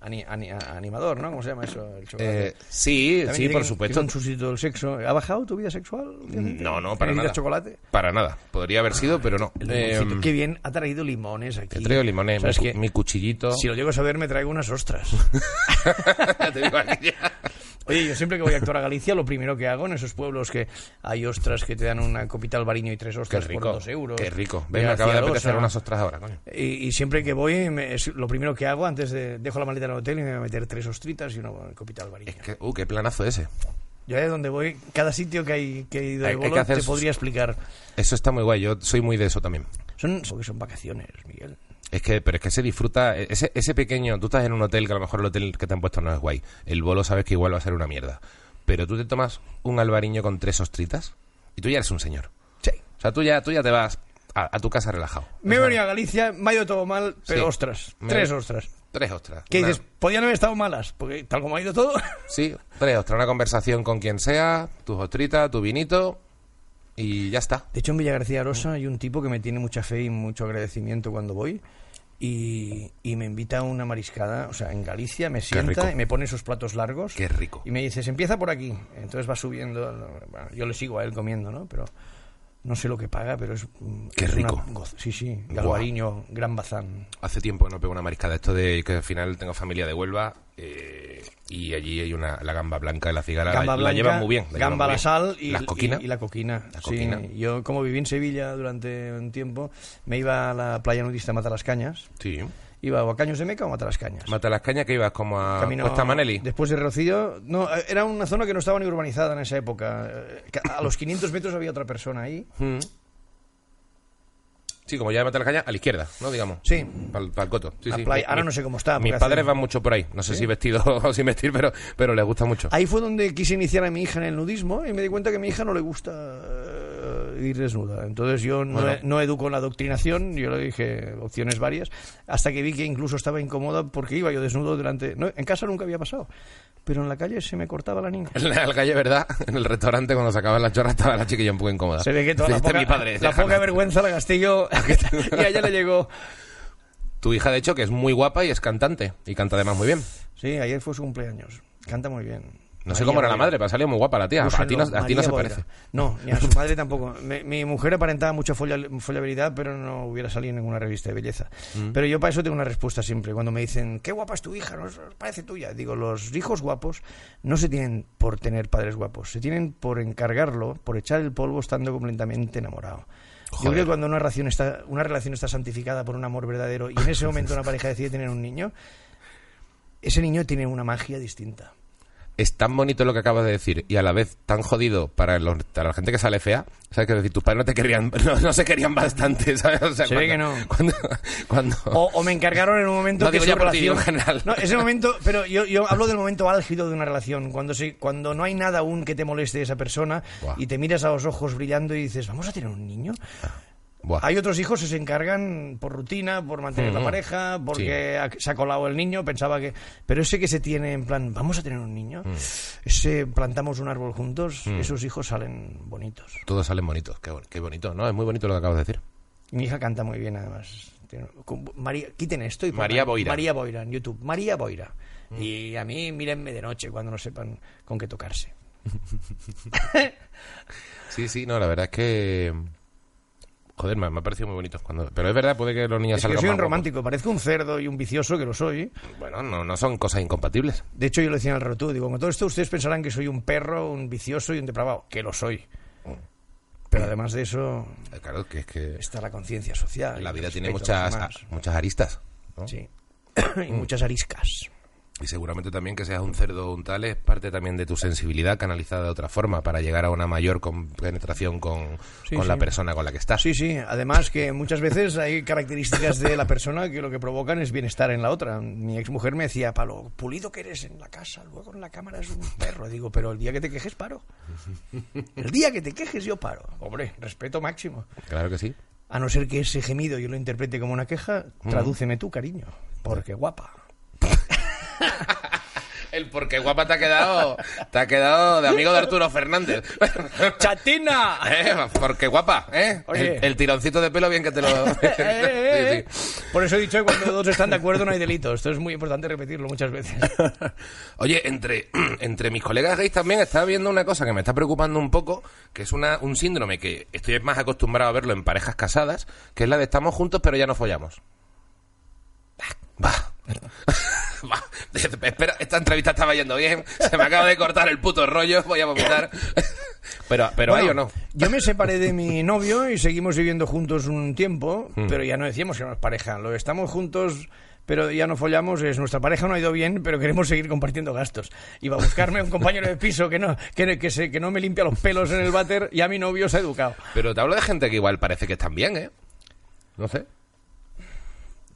[SPEAKER 2] ani- ani- animador, ¿no? ¿Cómo se llama eso? El chocolate.
[SPEAKER 1] eh, sí,
[SPEAKER 2] También
[SPEAKER 1] sí,
[SPEAKER 2] dicen
[SPEAKER 1] por supuesto.
[SPEAKER 2] Es un sustituto del sexo. ¿Ha bajado tu vida sexual?
[SPEAKER 1] No, no, para
[SPEAKER 2] ¿Necesitas
[SPEAKER 1] nada.
[SPEAKER 2] chocolate?
[SPEAKER 1] Para nada. Podría haber sido, pero no.
[SPEAKER 2] El
[SPEAKER 1] Eh.
[SPEAKER 2] Qué bien, ha traído limones aquí.
[SPEAKER 1] te traigo limones, mi, mi cuchillito.
[SPEAKER 2] Si lo llego a saber, me traigo unas ostras.
[SPEAKER 1] Te digo aquí ya.
[SPEAKER 2] Oye, yo siempre que voy a actuar a Galicia, lo primero que hago en esos pueblos que hay ostras que te dan una copita albariño y tres ostras por
[SPEAKER 1] rico.
[SPEAKER 2] dos euros.
[SPEAKER 1] Qué rico. Ven, me acaba de apetecer unas ostras ahora, coño.
[SPEAKER 2] Y, y siempre que voy, me- es lo primero que hago antes de dejo la maleta en el hotel y me voy a meter tres ostritas y una copita albariño.
[SPEAKER 1] Es que, uh, qué planazo ese.
[SPEAKER 2] Yo de donde voy, cada sitio que hay que he ido de
[SPEAKER 1] Hay- hay
[SPEAKER 2] bolo,
[SPEAKER 1] que hacer
[SPEAKER 2] te
[SPEAKER 1] sus-
[SPEAKER 2] podría explicar.
[SPEAKER 1] Eso está muy guay. Yo soy muy de eso también.
[SPEAKER 2] Son, porque son vacaciones, Miguel.
[SPEAKER 1] Es que, pero es que se disfruta, ese, ese pequeño, tú estás en un hotel que a lo mejor el hotel que te han puesto no es guay, el bolo sabes que igual va a ser una mierda, pero tú te tomas un albariño con tres ostritas y tú ya eres un señor.
[SPEAKER 2] Sí.
[SPEAKER 1] O sea, tú ya, tú ya te vas a, a tu casa relajado.
[SPEAKER 2] Me he venido a Galicia, me ha ido todo mal, pero
[SPEAKER 1] Sí.
[SPEAKER 2] ostras.
[SPEAKER 1] Me-
[SPEAKER 2] Tres ostras.
[SPEAKER 1] Tres ostras.
[SPEAKER 2] ¿Qué
[SPEAKER 1] Una-
[SPEAKER 2] dices? ¿Podían haber estado malas? Porque tal como ha ido todo...
[SPEAKER 1] Sí, tres ostras, una conversación con quien sea, tus ostritas, tu vinito y ya está.
[SPEAKER 2] De hecho, en Villa García Rosa hay un tipo que me tiene mucha fe y mucho agradecimiento cuando voy, y, y me invita a una mariscada, o sea, en Galicia, me sienta y me pone esos platos largos.
[SPEAKER 1] Qué rico.
[SPEAKER 2] Y me dices, empieza por aquí. Entonces va subiendo. bueno, yo le sigo a él comiendo, ¿no? Pero no sé lo que paga, pero es.
[SPEAKER 1] Qué
[SPEAKER 2] es
[SPEAKER 1] rico.
[SPEAKER 2] sí, sí. Galvariño, Gran Bazán.
[SPEAKER 1] Hace tiempo que no pego una mariscada. Esto de que al final tengo familia de Huelva eh, y allí hay una la gamba blanca y la cigara. la-
[SPEAKER 2] Gamba
[SPEAKER 1] la, llevan muy bien. la
[SPEAKER 2] gamba la
[SPEAKER 1] bien.
[SPEAKER 2] sal y,
[SPEAKER 1] Las
[SPEAKER 2] y-
[SPEAKER 1] coquinas.
[SPEAKER 2] y la coquina.
[SPEAKER 1] La
[SPEAKER 2] Sí,
[SPEAKER 1] coquina.
[SPEAKER 2] yo, como viví en Sevilla durante un tiempo, me iba a la playa nudista Cañas.
[SPEAKER 1] Sí.
[SPEAKER 2] Iba o a Caños de Meca o a Mata las Cañas.
[SPEAKER 1] Mata las cañas que ibas como a
[SPEAKER 2] Camino-
[SPEAKER 1] Cuesta Maneli.
[SPEAKER 2] Después de Rocío. No, era una zona que no estaba ni urbanizada en esa época. Eh, A los 500 metros había otra persona ahí.
[SPEAKER 1] Mm. Sí, como ya de Mata las cañas, a la izquierda, ¿no? Digamos.
[SPEAKER 2] Sí.
[SPEAKER 1] Para el coto. Sí,
[SPEAKER 2] La
[SPEAKER 1] sí.
[SPEAKER 2] playa-
[SPEAKER 1] Mi-
[SPEAKER 2] ahora no sé cómo está,
[SPEAKER 1] Mis padres
[SPEAKER 2] hace-
[SPEAKER 1] van mucho por ahí. No sé si vestido o sin vestir, pero, pero les gusta mucho.
[SPEAKER 2] Ahí fue donde quise iniciar a mi hija en el nudismo y me di cuenta que a mi hija no le gusta eh, ir desnuda. Entonces yo no,
[SPEAKER 1] Bueno.
[SPEAKER 2] no educo en la adoctrinación, yo le dije opciones varias, hasta que vi que incluso estaba incómoda porque iba yo desnudo delante... No, en casa nunca había pasado, pero en la calle se me cortaba la niña.
[SPEAKER 1] En la calle, ¿verdad? En el restaurante, cuando sacaban las chorras, estaba la chiquilla un poco incómoda.
[SPEAKER 2] Se ve que toda la poca,
[SPEAKER 1] mi padre.
[SPEAKER 2] la poca vergüenza la gasté yo y a ella le llegó.
[SPEAKER 1] Tu hija, de hecho, que es muy guapa y es cantante. Y canta además muy bien.
[SPEAKER 2] Sí, ayer fue su cumpleaños. Canta muy bien.
[SPEAKER 1] No sé cómo era la madre, pero salía muy guapa la tía. A ti no, a ti no
[SPEAKER 2] María
[SPEAKER 1] se parece.
[SPEAKER 2] No, ni a su madre tampoco. Mi, mi mujer aparentaba mucha folla- follabilidad, pero no hubiera salido en ninguna revista de belleza.
[SPEAKER 1] Mm.
[SPEAKER 2] Pero yo para eso tengo una respuesta siempre. Cuando me dicen, qué guapa es tu hija, nos parece tuya. Digo, los hijos guapos no se tienen por tener padres guapos, se tienen por encargarlo, por echar el polvo estando completamente enamorado. Yo creo que cuando una relación, está, una relación está santificada por un amor verdadero y en ese momento una pareja decide tener un niño, ese niño tiene una magia distinta.
[SPEAKER 1] Es tan bonito lo que acabas de decir y a la vez tan jodido para, los- para la gente que sale fea. ¿Sabes qué decir? Tus padres no te querían, no, no se querían bastante, ¿sabes? O sea,
[SPEAKER 2] Se ve
[SPEAKER 1] cuando-
[SPEAKER 2] que no.
[SPEAKER 1] Cuando, cuando-
[SPEAKER 2] O, o me encargaron en un momento
[SPEAKER 1] No
[SPEAKER 2] que
[SPEAKER 1] digo
[SPEAKER 2] su relación...
[SPEAKER 1] en general.
[SPEAKER 2] No, ese momento, pero yo, yo hablo del momento álgido de una relación, cuando se, cuando no hay nada aún que te moleste de esa persona y te miras a los ojos brillando y dices, ¿vamos a tener un niño?
[SPEAKER 1] Buah.
[SPEAKER 2] Hay otros hijos que se encargan por rutina, por mantener la pareja, porque se ha colado el niño, pensaba que... Pero ese que se tiene en plan, ¿vamos a tener un niño?
[SPEAKER 1] Mm.
[SPEAKER 2] Ese plantamos un árbol juntos, esos hijos salen bonitos.
[SPEAKER 1] Todos salen bonitos. Qué, bon- qué bonito, ¿no? Es muy bonito lo que acabas de decir.
[SPEAKER 2] Mi hija canta muy bien, además. María, quiten esto y pongan
[SPEAKER 1] María Boira.
[SPEAKER 2] María Boira en YouTube. María Boira. Y a mí, mírenme de noche cuando no sepan con qué tocarse.
[SPEAKER 1] Sí, sí, no, la verdad es que... Joder, me, me ha parecido muy bonito. Cuando... Pero es verdad, puede que los niños
[SPEAKER 2] Es que yo
[SPEAKER 1] salgan
[SPEAKER 2] soy un romántico, parezco un cerdo y un vicioso, que lo soy.
[SPEAKER 1] Bueno, no, no son cosas incompatibles.
[SPEAKER 2] De hecho, yo lo decía en el rotudo, digo, con todo esto ustedes pensarán que soy un perro, un vicioso y un depravado, que lo soy. Pero además de eso,
[SPEAKER 1] Eh, Claro, que es que
[SPEAKER 2] está la conciencia social.
[SPEAKER 1] la vida tiene
[SPEAKER 2] a
[SPEAKER 1] muchas, muchas aristas. ¿no?
[SPEAKER 2] Sí. y muchas ariscas.
[SPEAKER 1] Y seguramente también que seas un cerdo o un tal es parte también de tu sensibilidad canalizada de otra forma para llegar a una mayor penetración con,
[SPEAKER 2] Sí,
[SPEAKER 1] con la persona con la que estás.
[SPEAKER 2] Sí, sí. Además que muchas veces hay características de la persona que lo que provocan es bienestar en la otra. Mi exmujer me decía, Palo, pulido que eres en la casa, luego en la cámara es un perro. Digo, pero el día que te quejes paro. El día que te quejes yo paro. Hombre, respeto máximo.
[SPEAKER 1] Claro que sí.
[SPEAKER 2] A no ser que ese gemido yo lo interprete como una queja, tradúceme tú, cariño. Porque guapa.
[SPEAKER 1] El porque guapa te ha quedado, te ha quedado de amigo de Arturo Fernández.
[SPEAKER 2] ¡Chatina!
[SPEAKER 1] ¿Eh? Porque guapa, ¿eh?
[SPEAKER 2] Oye.
[SPEAKER 1] El, el tironcito de pelo bien que te lo...
[SPEAKER 2] Eh, eh, eh.
[SPEAKER 1] Sí, sí.
[SPEAKER 2] Por eso he dicho que cuando dos están de acuerdo no hay delito. Esto es muy importante repetirlo muchas veces.
[SPEAKER 1] Oye, entre, entre mis colegas gays también está viendo una cosa que me está preocupando un poco, que es una, un síndrome que estoy más acostumbrado a verlo en parejas casadas, que es la de estamos juntos pero ya no follamos. Va. Va. Espera, esta entrevista estaba yendo bien, se me acaba de cortar el puto rollo, voy a vomitar. Pero, pero hay o no.
[SPEAKER 2] Yo me separé de mi novio y seguimos viviendo juntos un tiempo,
[SPEAKER 1] Hmm.
[SPEAKER 2] pero ya no decíamos que éramos pareja. Lo estamos juntos, pero ya no follamos, es nuestra pareja no ha ido bien, pero queremos seguir compartiendo gastos. Iba a buscarme un compañero de piso que no, que, que, se, que no me limpia los pelos en el váter, ya mi novio se ha educado.
[SPEAKER 1] Pero te hablo de gente que igual parece que están bien, ¿eh? No sé.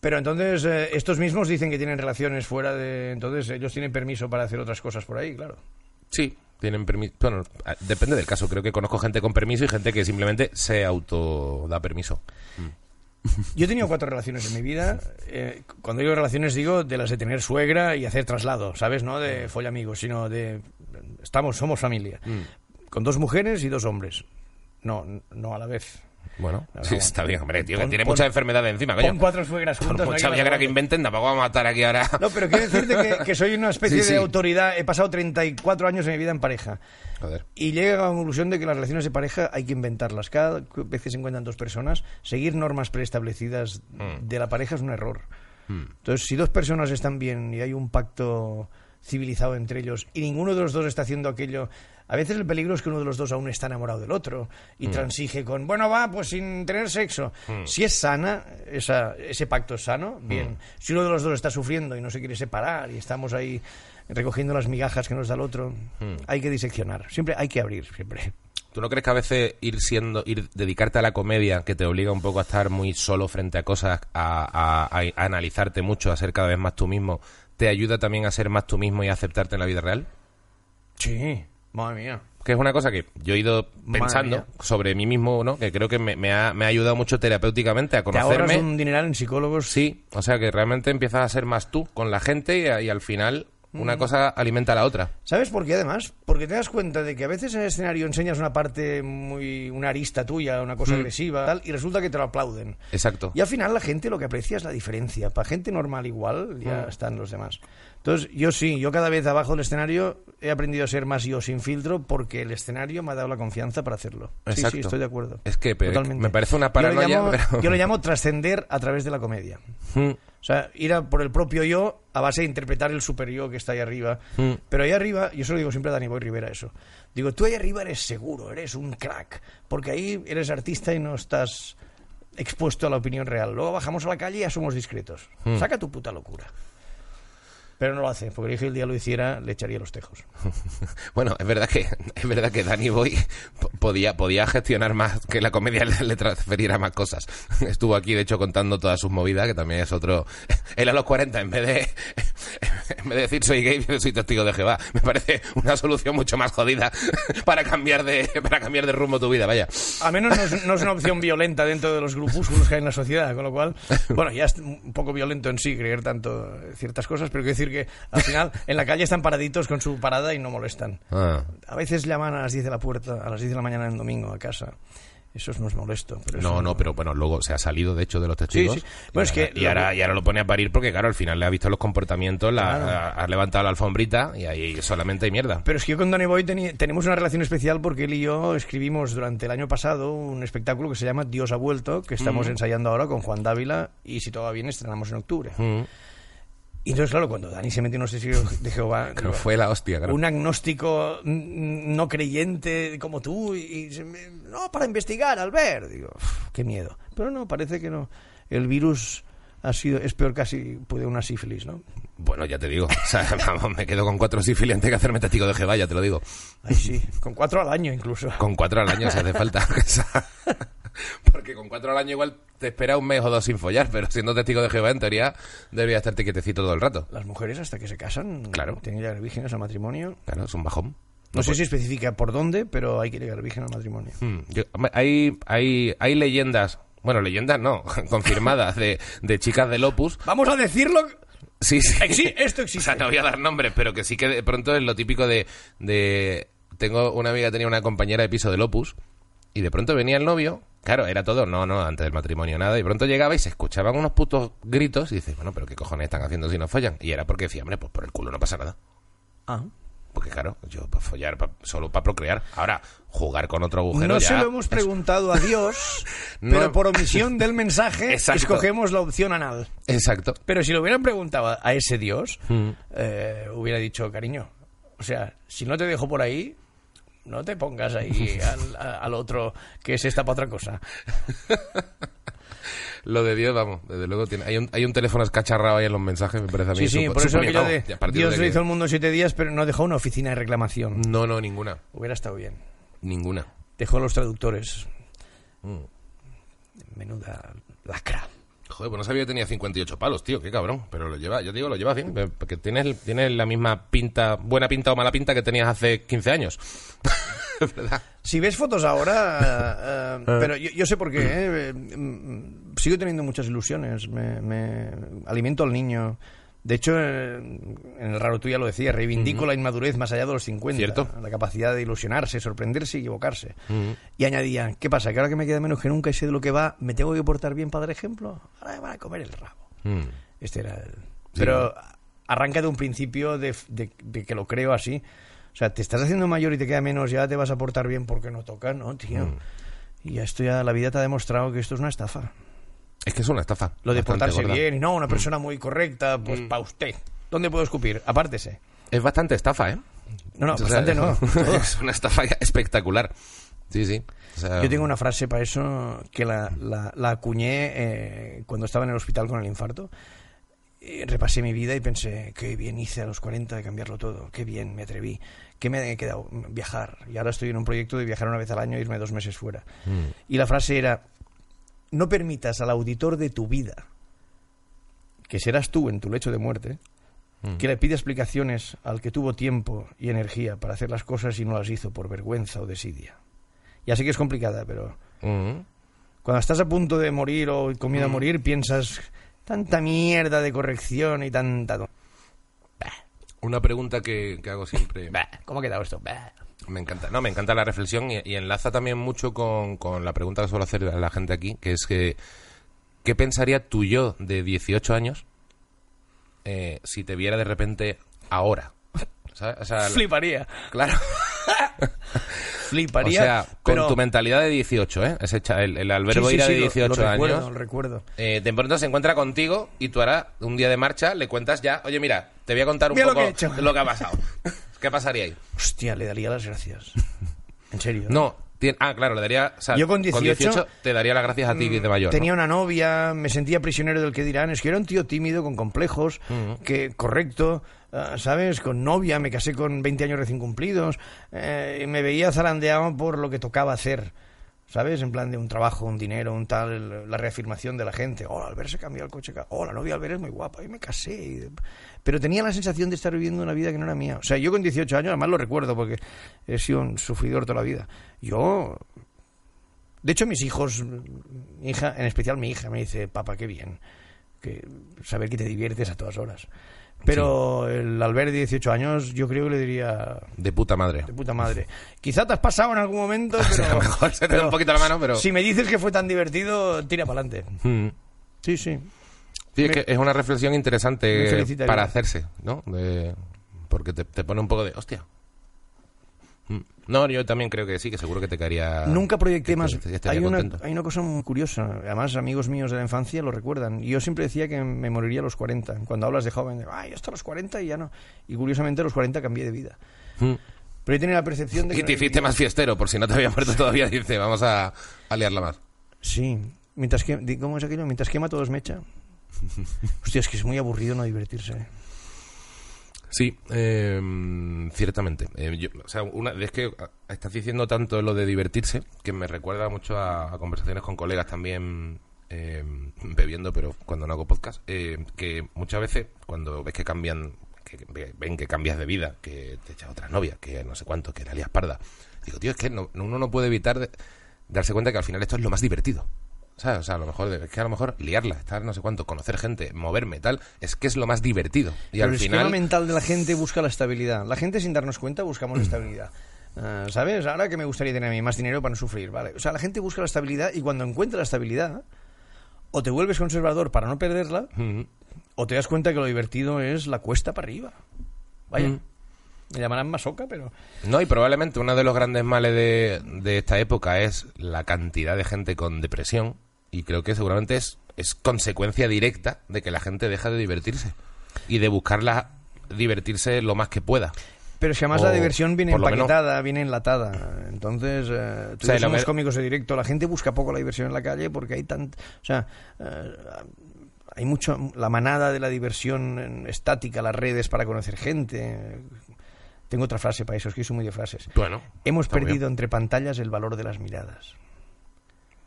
[SPEAKER 2] Pero entonces eh, estos mismos dicen que tienen relaciones fuera de... Entonces ellos tienen permiso para hacer otras cosas por ahí, claro.
[SPEAKER 1] Sí, tienen permiso. Bueno, depende del caso. Creo que conozco gente con permiso y gente que simplemente se auto da permiso.
[SPEAKER 2] Yo he tenido cuatro relaciones en mi vida. Eh, cuando digo relaciones digo de las de tener suegra y hacer traslado, ¿sabes? No de follamigos, sino de estamos, somos familia. Con dos mujeres y dos hombres. No, no a la vez.
[SPEAKER 1] Bueno,
[SPEAKER 2] No,
[SPEAKER 1] sí,
[SPEAKER 2] no,
[SPEAKER 1] está bien, hombre, tío, que tiene
[SPEAKER 2] pon-
[SPEAKER 1] muchas enfermedades encima, coño.
[SPEAKER 2] Pon cuatro suegras juntas. no
[SPEAKER 1] mucha viagra que inventen, tampoco vamos a matar aquí ahora.
[SPEAKER 2] No, pero quiero decirte que, que soy una especie
[SPEAKER 1] Sí, sí.
[SPEAKER 2] de autoridad. He pasado 34 años de mi vida en pareja.
[SPEAKER 1] Joder.
[SPEAKER 2] Y llego a la conclusión de que las relaciones de pareja hay que inventarlas. Cada vez que se encuentran dos personas, seguir normas preestablecidas
[SPEAKER 1] Mm.
[SPEAKER 2] de la pareja es un error. Entonces, si dos personas están bien y hay un pacto civilizado entre ellos y ninguno de los dos está haciendo aquello, a veces el peligro es que uno de los dos aún está enamorado del otro y
[SPEAKER 1] Mm.
[SPEAKER 2] transige con, bueno, va, pues sin tener sexo. Si es sana, esa, ese pacto es sano,
[SPEAKER 1] Mm.
[SPEAKER 2] bien. Si uno de los dos está sufriendo y no se quiere separar y estamos ahí recogiendo las migajas que nos da el otro,
[SPEAKER 1] Mm.
[SPEAKER 2] hay que diseccionar. Siempre hay que abrir, siempre.
[SPEAKER 1] ¿Tú no crees que a veces ir siendo, ir dedicarte a la comedia, que te obliga un poco a estar muy solo frente a cosas, a- a analizarte mucho, a ser cada vez más tú mismo, te ayuda también a ser más tú mismo y a aceptarte en la vida real?
[SPEAKER 2] Sí, madre mía.
[SPEAKER 1] Que es una cosa que yo he ido pensando sobre mí mismo, ¿no? Que creo que me, me ha, me ha ayudado mucho terapéuticamente a
[SPEAKER 2] Te
[SPEAKER 1] conocerme.
[SPEAKER 2] un dineral en psicólogos.
[SPEAKER 1] Sí, o sea que realmente empiezas a ser más tú con la gente y, y al final. Una cosa alimenta a la otra.
[SPEAKER 2] ¿Sabes por qué además? Porque te das cuenta de que a veces en el escenario enseñas una parte muy. una arista tuya, una cosa agresiva, tal, y resulta que te lo aplauden.
[SPEAKER 1] Exacto.
[SPEAKER 2] Y al final la gente lo que aprecia es la diferencia. Para gente normal igual, ya están los demás. Entonces, yo sí, yo cada vez abajo del escenario he aprendido a ser más yo sin filtro porque el escenario me ha dado la confianza para hacerlo. Sí,
[SPEAKER 1] Exacto.
[SPEAKER 2] sí, estoy de acuerdo.
[SPEAKER 1] Es que pero me parece una
[SPEAKER 2] Yo
[SPEAKER 1] paranoia,
[SPEAKER 2] llamo-
[SPEAKER 1] pero-
[SPEAKER 2] yo le llamo trascender a través de la comedia.
[SPEAKER 1] Mm.
[SPEAKER 2] O sea, ir a por el propio yo a base de interpretar el super yo que está ahí arriba.
[SPEAKER 1] Mm.
[SPEAKER 2] Pero ahí arriba, yo se lo digo siempre a Dani Boy Rivera eso. Digo, tú ahí arriba eres seguro, eres un crack. Porque ahí eres artista y no estás expuesto a la opinión real. Luego bajamos a la calle y ya somos discretos.
[SPEAKER 1] Mm.
[SPEAKER 2] Saca tu puta locura. Pero no lo hace, porque dije el día lo hiciera, le echaría los tejos.
[SPEAKER 1] Bueno, es verdad que es verdad que Danny Boy po- podía podía gestionar más que la comedia le, le transferiera más cosas. Estuvo aquí de hecho contando todas sus movidas, que también es otro él a los 40 en vez de en vez de decir soy gay, soy testigo de Jehová. Me parece una solución mucho más jodida para cambiar de para cambiar de rumbo tu vida, vaya.
[SPEAKER 2] A menos no es, no es una opción violenta dentro de los grupúsculos que hay en la sociedad, con lo cual, bueno, ya es un poco violento en sí creer tanto ciertas cosas, pero quiero decir que al final en la calle están paraditos con su parada y no molestan.
[SPEAKER 1] Ah.
[SPEAKER 2] A veces llaman a las 10 de la puerta, a las 10 de la mañana en domingo a casa. Eso no es molesto. Pero
[SPEAKER 1] No, no, pero bueno, luego se ha salido de hecho de los testigos.
[SPEAKER 2] Sí, sí. Bueno,
[SPEAKER 1] y
[SPEAKER 2] es
[SPEAKER 1] ahora-
[SPEAKER 2] que
[SPEAKER 1] y,
[SPEAKER 2] lo-
[SPEAKER 1] ahora, y ahora lo pone a parir porque, claro, al final le ha visto los comportamientos, la,
[SPEAKER 2] Claro.
[SPEAKER 1] ha, ha levantado la alfombrita y ahí solamente hay mierda.
[SPEAKER 2] Pero es que yo con Danny Boy tenemos una relación especial porque él y yo escribimos durante el año pasado un espectáculo que se llama Dios ha vuelto, que estamos ensayando ahora con Juan Dávila y si todo va bien estrenamos en octubre.
[SPEAKER 1] Mm.
[SPEAKER 2] Y entonces, claro, cuando Dani se metió en los testigos de Jehová, digo,
[SPEAKER 1] fue la hostia, claro.
[SPEAKER 2] un agnóstico no creyente como tú, y, y se me- no, para investigar, Albert. Digo, "Uf, qué miedo. Pero no, parece que no. El virus ha sido, es peor casi puede una sífilis, ¿no?
[SPEAKER 1] Bueno, ya te digo. O sea, vamos, me quedo con cuatro sífilis antes que hacerme testigo de Jehová, ya te lo digo.
[SPEAKER 2] Ay, sí, con cuatro al año incluso.
[SPEAKER 1] Con cuatro al año si hace falta. Porque con cuatro al año igual te espera un mes o dos sin follar, pero siendo testigo de Jehová, en teoría, debería estarte quietecito todo el rato.
[SPEAKER 2] Las mujeres hasta que se casan
[SPEAKER 1] Claro.
[SPEAKER 2] tienen que llegar vírgenes al matrimonio.
[SPEAKER 1] Claro, es un bajón.
[SPEAKER 2] No sé si especifica por dónde, pero hay que llegar virgen al matrimonio.
[SPEAKER 1] Hmm, yo- hay, hay, hay leyendas, bueno, leyendas no, confirmadas de, de chicas del Opus.
[SPEAKER 2] Vamos a decirlo.
[SPEAKER 1] Sí, sí.
[SPEAKER 2] Exi- esto
[SPEAKER 1] O
[SPEAKER 2] existe.
[SPEAKER 1] sea, no voy a dar nombres, pero que sí que de pronto es lo típico de, de... Tengo una amiga que tenía una compañera de piso del Opus y de pronto venía el novio, claro, era todo, no, no, antes del matrimonio nada, y de pronto llegaba y se escuchaban unos putos gritos y dices, bueno, pero ¿qué cojones están haciendo si no follan? Y era porque decía, hombre, pues por el culo no pasa nada.
[SPEAKER 2] Ah.
[SPEAKER 1] Porque claro, yo para follar, pa- solo para procrear. Ahora, jugar con otro agujero
[SPEAKER 2] No
[SPEAKER 1] ya...
[SPEAKER 2] se lo hemos preguntado a Dios,
[SPEAKER 1] No.
[SPEAKER 2] pero por omisión del mensaje
[SPEAKER 1] Exacto.
[SPEAKER 2] escogemos la opción anal.
[SPEAKER 1] Exacto.
[SPEAKER 2] Pero si lo hubieran preguntado a ese Dios,
[SPEAKER 1] Mm.
[SPEAKER 2] eh, hubiera dicho, cariño, o sea, si no te dejo por ahí, no te pongas ahí al, otro que es esta para otra cosa.
[SPEAKER 1] Lo de Dios, vamos, desde luego tiene... Hay un, hay un teléfono escacharrado ahí en los mensajes, me parece a mí.
[SPEAKER 2] Sí, sí, por eso aquello de Dios
[SPEAKER 1] de
[SPEAKER 2] le
[SPEAKER 1] que-
[SPEAKER 2] hizo el mundo en siete días, pero no dejó una oficina de reclamación.
[SPEAKER 1] No, no, ninguna.
[SPEAKER 2] Hubiera estado bien.
[SPEAKER 1] Ninguna.
[SPEAKER 2] Dejó a los traductores.
[SPEAKER 1] Mm.
[SPEAKER 2] Menuda lacra.
[SPEAKER 1] Joder, pues no sabía que tenía 58 palos, tío, qué cabrón. Pero lo lleva, yo te digo, lo lleva bien, porque tienes, tienes la misma pinta, buena pinta o mala pinta que tenías hace 15 años. Es verdad.
[SPEAKER 2] Si ves fotos ahora, eh, eh, pero yo, yo sé por qué, ¿eh? Eh, mm, sigo teniendo muchas ilusiones, me, me alimento al niño, De hecho, en el raro tú ya lo decía, reivindico la inmadurez más allá de los 50.
[SPEAKER 1] Cierto.
[SPEAKER 2] La capacidad de ilusionarse, sorprenderse y equivocarse. Y añadía, ¿qué pasa? Que ahora que me queda menos que nunca y sé de lo que va, ¿me tengo que portar bien para dar ejemplo? Ahora me van a comer el rabo. Este era el... Pero arranca de un principio de, de- de que lo creo así. O sea, te estás haciendo mayor y te queda menos, ya te vas a portar bien porque no toca, ¿no, tío? Y ya esto ya, la vida te ha demostrado que esto es una estafa.
[SPEAKER 1] Es que es una estafa.
[SPEAKER 2] Lo de portarse
[SPEAKER 1] gorda.
[SPEAKER 2] bien y no, una persona muy correcta, pues para usted. ¿Dónde puedo escupir? Apártese.
[SPEAKER 1] Es bastante estafa, ¿eh?
[SPEAKER 2] No, no,
[SPEAKER 1] O sea,
[SPEAKER 2] bastante no.
[SPEAKER 1] es una estafa espectacular. Sí, sí. O sea,
[SPEAKER 2] Yo tengo una frase para eso que la, la- la acuñé eh, cuando estaba en el hospital con el infarto. Eh, repasé mi vida y pensé, qué bien hice a los 40 de cambiarlo todo, qué bien me atreví, qué me ha quedado viajar. Y ahora estoy en un proyecto de viajar una vez al año e irme dos meses fuera.
[SPEAKER 1] Mm.
[SPEAKER 2] Y la frase era, no permitas al auditor de tu vida, que serás tú en tu lecho de muerte,
[SPEAKER 1] Mm.
[SPEAKER 2] que le pida explicaciones al que tuvo tiempo y energía para hacer las cosas y no las hizo por vergüenza o desidia. Ya sé que es complicada, pero
[SPEAKER 1] Mm.
[SPEAKER 2] cuando estás a punto de morir o con miedo a
[SPEAKER 1] Mm.
[SPEAKER 2] morir, piensas tanta mierda de corrección y tanta...
[SPEAKER 1] Una pregunta que, que hago siempre.
[SPEAKER 2] ¿Cómo ha quedado esto?
[SPEAKER 1] Me encanta, no, me encanta la reflexión y, y enlaza también mucho con, con la pregunta que suelo hacer a la gente aquí, que es que ¿qué pensaría tu yo de 18 años eh, si te viera de repente ahora? O sea,
[SPEAKER 2] Fliparía,
[SPEAKER 1] claro. O
[SPEAKER 2] fliparía.
[SPEAKER 1] sea, con
[SPEAKER 2] pero-
[SPEAKER 1] tu mentalidad de 18, ¿eh? Cha- el, el Alberto
[SPEAKER 2] Sí, sí,
[SPEAKER 1] de
[SPEAKER 2] lo-
[SPEAKER 1] 18
[SPEAKER 2] lo recuerdo,
[SPEAKER 1] años.
[SPEAKER 2] Lo recuerdo.
[SPEAKER 1] eh, de pronto se encuentra contigo y tú ahora, un día de marcha, le cuentas ya, oye, mira, te voy a contar un
[SPEAKER 2] Mira lo
[SPEAKER 1] poco
[SPEAKER 2] que he hecho".
[SPEAKER 1] lo que ha pasado. ¿Qué pasaría ahí?
[SPEAKER 2] Hostia, le daría las gracias. En serio.
[SPEAKER 1] No, ah, claro, le daría. o sea,
[SPEAKER 2] Yo con 18
[SPEAKER 1] te daría las gracias a ti de mayor. ¿no?
[SPEAKER 2] Tenía una novia, me sentía prisionero del que dirán. Es que era un tío tímido, con complejos, que correcto, ah, ¿sabes? Con novia, me casé con 20 años recién cumplidos. eh, y me veía zarandeado por lo que tocaba hacer. ¿Sabes? En plan de un trabajo, un dinero, un tal, la reafirmación de la gente. Hola, Albert se cambió el coche. Oh, la novia Albert es muy guapa. Y me casé. Pero tenía la sensación de estar viviendo una vida que no era mía. O sea, yo con 18 años, además lo recuerdo porque he sido un sufridor toda la vida. Yo de hecho, mis hijos, mi hija, en especial mi hija, me dice, papá, qué bien, que saber que te diviertes a todas horas. Pero el Albert de 18 años, yo creo que le diría,
[SPEAKER 1] De puta madre.
[SPEAKER 2] de puta madre. Quizá te has pasado en algún momento,
[SPEAKER 1] O sea, a
[SPEAKER 2] pero...
[SPEAKER 1] lo mejor se te da
[SPEAKER 2] pero
[SPEAKER 1] un poquito la mano, pero.
[SPEAKER 2] Si me dices que fue tan divertido, tira para adelante.
[SPEAKER 1] Mm.
[SPEAKER 2] Sí, sí.
[SPEAKER 1] Sí, es
[SPEAKER 2] Me-
[SPEAKER 1] que es una reflexión interesante para hacerse, ¿no? De- porque te, te pone un poco de. Hostia. Mm. No, yo también creo que sí, que seguro que te caería.
[SPEAKER 2] Nunca proyecté más.
[SPEAKER 1] te- que estaría
[SPEAKER 2] Hay una, hay una cosa muy curiosa. Además, amigos míos de la infancia lo recuerdan. Yo siempre decía que me moriría a los 40. Cuando hablas de joven, digo, ay, hasta los 40 y ya no. Y curiosamente a los 40 cambié de vida.
[SPEAKER 1] Mm.
[SPEAKER 2] Pero yo tenía la percepción de que...
[SPEAKER 1] Y te
[SPEAKER 2] no-
[SPEAKER 1] hiciste más fiestero, por si no te había muerto todavía, dice, vamos a, a liarla más.
[SPEAKER 2] Sí. Mientras que... ¿Cómo es aquello? Mientras quema todo es mecha. Hostia, es que es muy aburrido no divertirse.
[SPEAKER 1] Sí, eh, ciertamente. Yo- o sea, una, es que ah, estás diciendo tanto lo de divertirse que me recuerda mucho a, conversaciones con colegas también eh, bebiendo, pero cuando no hago podcast, eh, que muchas veces cuando ves que cambian, que ve- ven que cambias de vida, que te echas otra novia, que no sé cuánto, que la lías parda, digo, tío, es que no- uno no puede evitar de- darse cuenta que al final esto es lo más divertido. ¿Sabes? O sea, a lo mejor, es que a lo mejor liarla, estar no sé cuánto, conocer gente, moverme, tal, es que es lo más divertido. Y
[SPEAKER 2] Pero
[SPEAKER 1] al
[SPEAKER 2] el
[SPEAKER 1] final...
[SPEAKER 2] esquema mental de la gente busca la estabilidad. La gente sin darnos cuenta buscamos la estabilidad. Ah, ¿Sabes? Ahora que me gustaría tener a mí más dinero para no sufrir, ¿vale? O sea, la gente busca la estabilidad y cuando encuentra la estabilidad, o te vuelves conservador para no perderla,
[SPEAKER 1] Ujú.
[SPEAKER 2] o te das cuenta que lo divertido es la cuesta para arriba. Vaya.
[SPEAKER 1] Mm.
[SPEAKER 2] Me llamarán masoca, pero...
[SPEAKER 1] No, y probablemente uno de los grandes males de, de esta época es la cantidad de gente con depresión. Y creo que seguramente es, es consecuencia directa de que la gente deja de divertirse. Y de buscarla divertirse lo más que pueda.
[SPEAKER 2] Pero si además
[SPEAKER 1] O,
[SPEAKER 2] la diversión viene
[SPEAKER 1] menos-
[SPEAKER 2] empaquetada, viene enlatada. Entonces, eh, tú
[SPEAKER 1] O sea,
[SPEAKER 2] somos cómicos de directo. La gente busca poco la diversión en la calle porque hay tant... O sea, eh, hay mucho... La manada de la diversión estática, las redes para conocer gente. Tengo otra frase para eso, es que soy muy de frases.
[SPEAKER 1] Bueno.
[SPEAKER 2] Hemos perdido entre pantallas el valor de las miradas.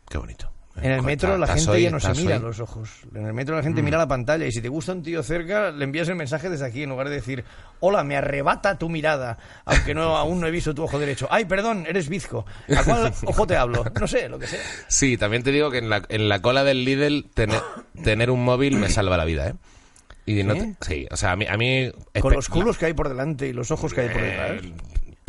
[SPEAKER 1] Qué bonito.
[SPEAKER 2] En el metro la gente ya no se mira los ojos. En el metro la gente
[SPEAKER 1] Mm.
[SPEAKER 2] mira la pantalla y si te gusta un tío cerca, le envías el mensaje desde aquí en lugar de decir, hola, me arrebata tu mirada, aunque no aún no he visto tu ojo derecho. Ay, perdón, eres bizco. ¿A cuál ojo te hablo? No sé, lo que sea.
[SPEAKER 1] Sí, también te digo que en la, en la cola del Lidl tener, tener un móvil me salva la vida, ¿eh? Y no
[SPEAKER 2] ¿Sí?
[SPEAKER 1] te- sí, o sea, a mí... A mí
[SPEAKER 2] Con los culos que hay por delante y los ojos que hay por detrás.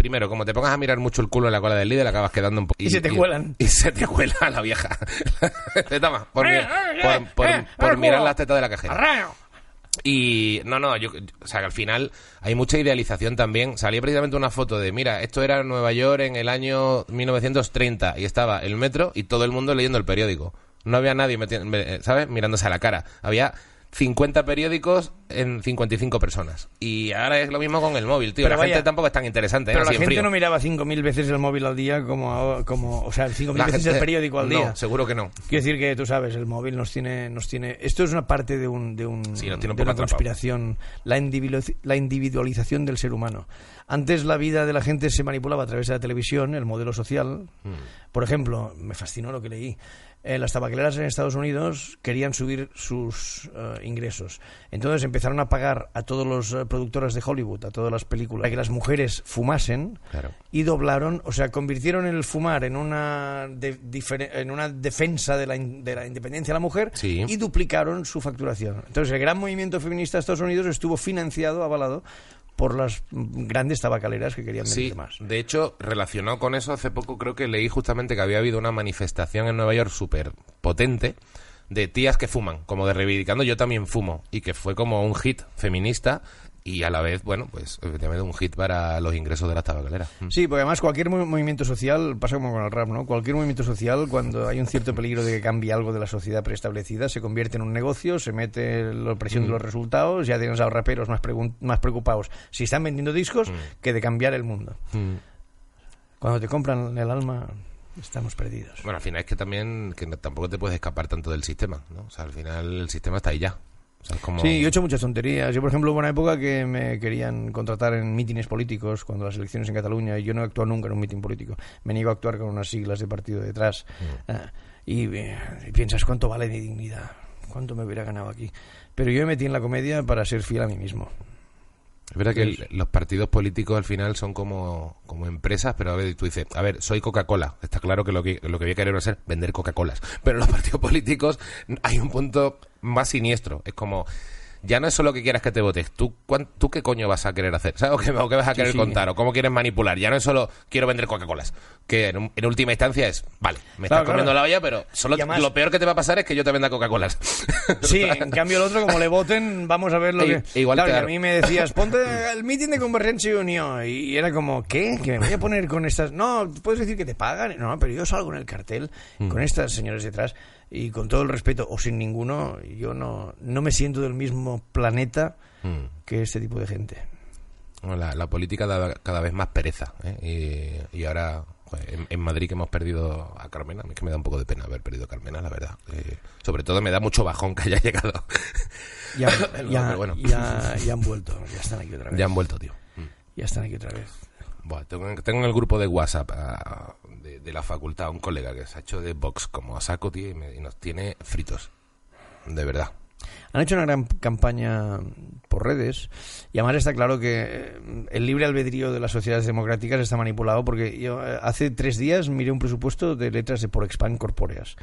[SPEAKER 1] Eh, primero, como te pongas a mirar mucho el culo en la cola del líder, acabas quedando un poco...
[SPEAKER 2] Y se te cuelan.
[SPEAKER 1] Y se te cuela la vieja. te toma, por, mi-
[SPEAKER 2] Eh, eh,
[SPEAKER 1] por, por-
[SPEAKER 2] eh,
[SPEAKER 1] por
[SPEAKER 2] el
[SPEAKER 1] mirar las tetas de la cajera. Y no, no, yo, o sea, que al final hay mucha idealización también. Salía precisamente una foto de, mira, esto era Nueva York en el año 1930 y estaba el metro y todo el mundo leyendo el periódico. No había nadie, me- ¿sabes? Mirándose a la cara. Había 50 periódicos en 55 personas. Y ahora es lo mismo con el móvil, tío.
[SPEAKER 2] Pero
[SPEAKER 1] la
[SPEAKER 2] vaya,
[SPEAKER 1] gente tampoco es tan interesante, ¿eh?
[SPEAKER 2] Pero la gente
[SPEAKER 1] frío.
[SPEAKER 2] no miraba 5.000 veces el móvil al día como, como o sea, 5.000
[SPEAKER 1] La
[SPEAKER 2] veces
[SPEAKER 1] gente-
[SPEAKER 2] el periódico al día.
[SPEAKER 1] Seguro que no.
[SPEAKER 2] Quiero decir que tú sabes, el móvil nos tiene, nos tiene. Esto es una parte de un, de un,
[SPEAKER 1] Sí,
[SPEAKER 2] de una conspiración, la, individu- la individualización del ser humano. Antes la vida de la gente se manipulaba a través de la televisión, el modelo social.
[SPEAKER 1] Hmm.
[SPEAKER 2] Por ejemplo, me fascinó lo que leí. Eh, las tabacaleras en Estados Unidos querían subir sus eh, ingresos. Entonces empezaron a pagar a todos los eh, productores de Hollywood, a todas las películas, para que las mujeres fumasen
[SPEAKER 1] Claro.
[SPEAKER 2] y doblaron, o sea, convirtieron el fumar en una, de- en una defensa de la, in- de la independencia de la mujer
[SPEAKER 1] Sí.
[SPEAKER 2] y duplicaron su facturación. Entonces, el gran movimiento feminista de Estados Unidos estuvo financiado, avalado por las grandes tabacaleras que querían vender
[SPEAKER 1] Sí,
[SPEAKER 2] más.
[SPEAKER 1] de hecho, relacionado con eso, hace poco creo que leí justamente que había habido una manifestación en Nueva York súper potente de tías que fuman, como de reivindicando yo también fumo, y que fue como un hit feminista y a la vez, bueno, pues efectivamente un hit para los ingresos de las tabacaleras. Mm.
[SPEAKER 2] Sí, porque además cualquier mo- movimiento social, pasa como con el rap, ¿no? Cualquier movimiento social, cuando hay un cierto peligro de que cambie algo de la sociedad preestablecida, se convierte en un negocio, se mete la presión de los resultados, ya tienes a los raperos más, más preocupados si están vendiendo discos que de cambiar el mundo.
[SPEAKER 1] Mm.
[SPEAKER 2] Cuando te compran el alma, estamos perdidos.
[SPEAKER 1] Bueno, al final es que también que tampoco te puedes escapar tanto del sistema, ¿no? O sea, al final el sistema está ahí ya. O sea, es como...
[SPEAKER 2] Sí, yo he hecho muchas tonterías. Yo, por ejemplo, hubo una época que me querían contratar en mítines políticos cuando las elecciones en Cataluña y yo no he actuado nunca en un mítin político. Me niego a actuar con unas siglas de partido detrás. Ah, y, eh, y piensas, ¿cuánto vale mi dignidad? ¿Cuánto me hubiera ganado aquí? Pero yo me metí en la comedia para ser fiel a mí mismo.
[SPEAKER 1] Es verdad que el- los partidos políticos al final son como, como empresas, pero a ver, tú dices, a ver, soy Coca-Cola. Está claro que lo que lo que voy a querer es vender Coca-Colas. Pero en los partidos políticos hay un punto más siniestro. Es como, ya no es solo que quieras que te votes. ¿Tú, cuán- ¿tú qué coño vas a querer hacer? ¿Sabes? ¿O qué, o qué vas a querer
[SPEAKER 2] sí.
[SPEAKER 1] contar? ¿O cómo quieres manipular? Ya no es solo quiero vender Coca-Colas. Que en, última instancia es, vale, me
[SPEAKER 2] Claro,
[SPEAKER 1] estás comiendo
[SPEAKER 2] claro.
[SPEAKER 1] la olla, pero solo
[SPEAKER 2] además-
[SPEAKER 1] lo peor que te va a pasar es que yo te venda Coca-Colas.
[SPEAKER 2] Sí, en cambio el otro, como le voten, vamos a ver lo
[SPEAKER 1] E-
[SPEAKER 2] que...
[SPEAKER 1] igual
[SPEAKER 2] Claro,
[SPEAKER 1] te
[SPEAKER 2] a mí me decías, ponte el meeting de Convergencia y Unión. Y era como, ¿qué? ¿Que me voy a poner con estas...? No, puedes decir que te pagan. No, pero yo salgo en el cartel
[SPEAKER 1] Mm.
[SPEAKER 2] con estas señores detrás y con todo el respeto, o sin ninguno, yo no, no me siento del mismo planeta
[SPEAKER 1] Mm.
[SPEAKER 2] que este tipo de gente.
[SPEAKER 1] Bueno, La, la política da cada vez más pereza. ¿eh? Y, y ahora, joder, en, en Madrid que hemos perdido a Carmena, a es que me da un poco de pena haber perdido a Carmena, la verdad. Eh, sobre todo me da mucho bajón que haya llegado.
[SPEAKER 2] Ya, ya,
[SPEAKER 1] bueno.
[SPEAKER 2] ya, ya han vuelto, ya están aquí otra vez.
[SPEAKER 1] ya han vuelto, tío. Mm.
[SPEAKER 2] Ya están aquí otra vez.
[SPEAKER 1] Buah, tengo, tengo en el grupo de WhatsApp ah, de, de la facultad un colega que se ha hecho de box como a saco, tío, y, me- y nos tiene fritos. De verdad.
[SPEAKER 2] Han hecho una gran campaña por redes y además está claro que eh, el libre albedrío de las sociedades democráticas está manipulado porque yo eh, hace tres días miré un presupuesto de letras de por expand corpóreas.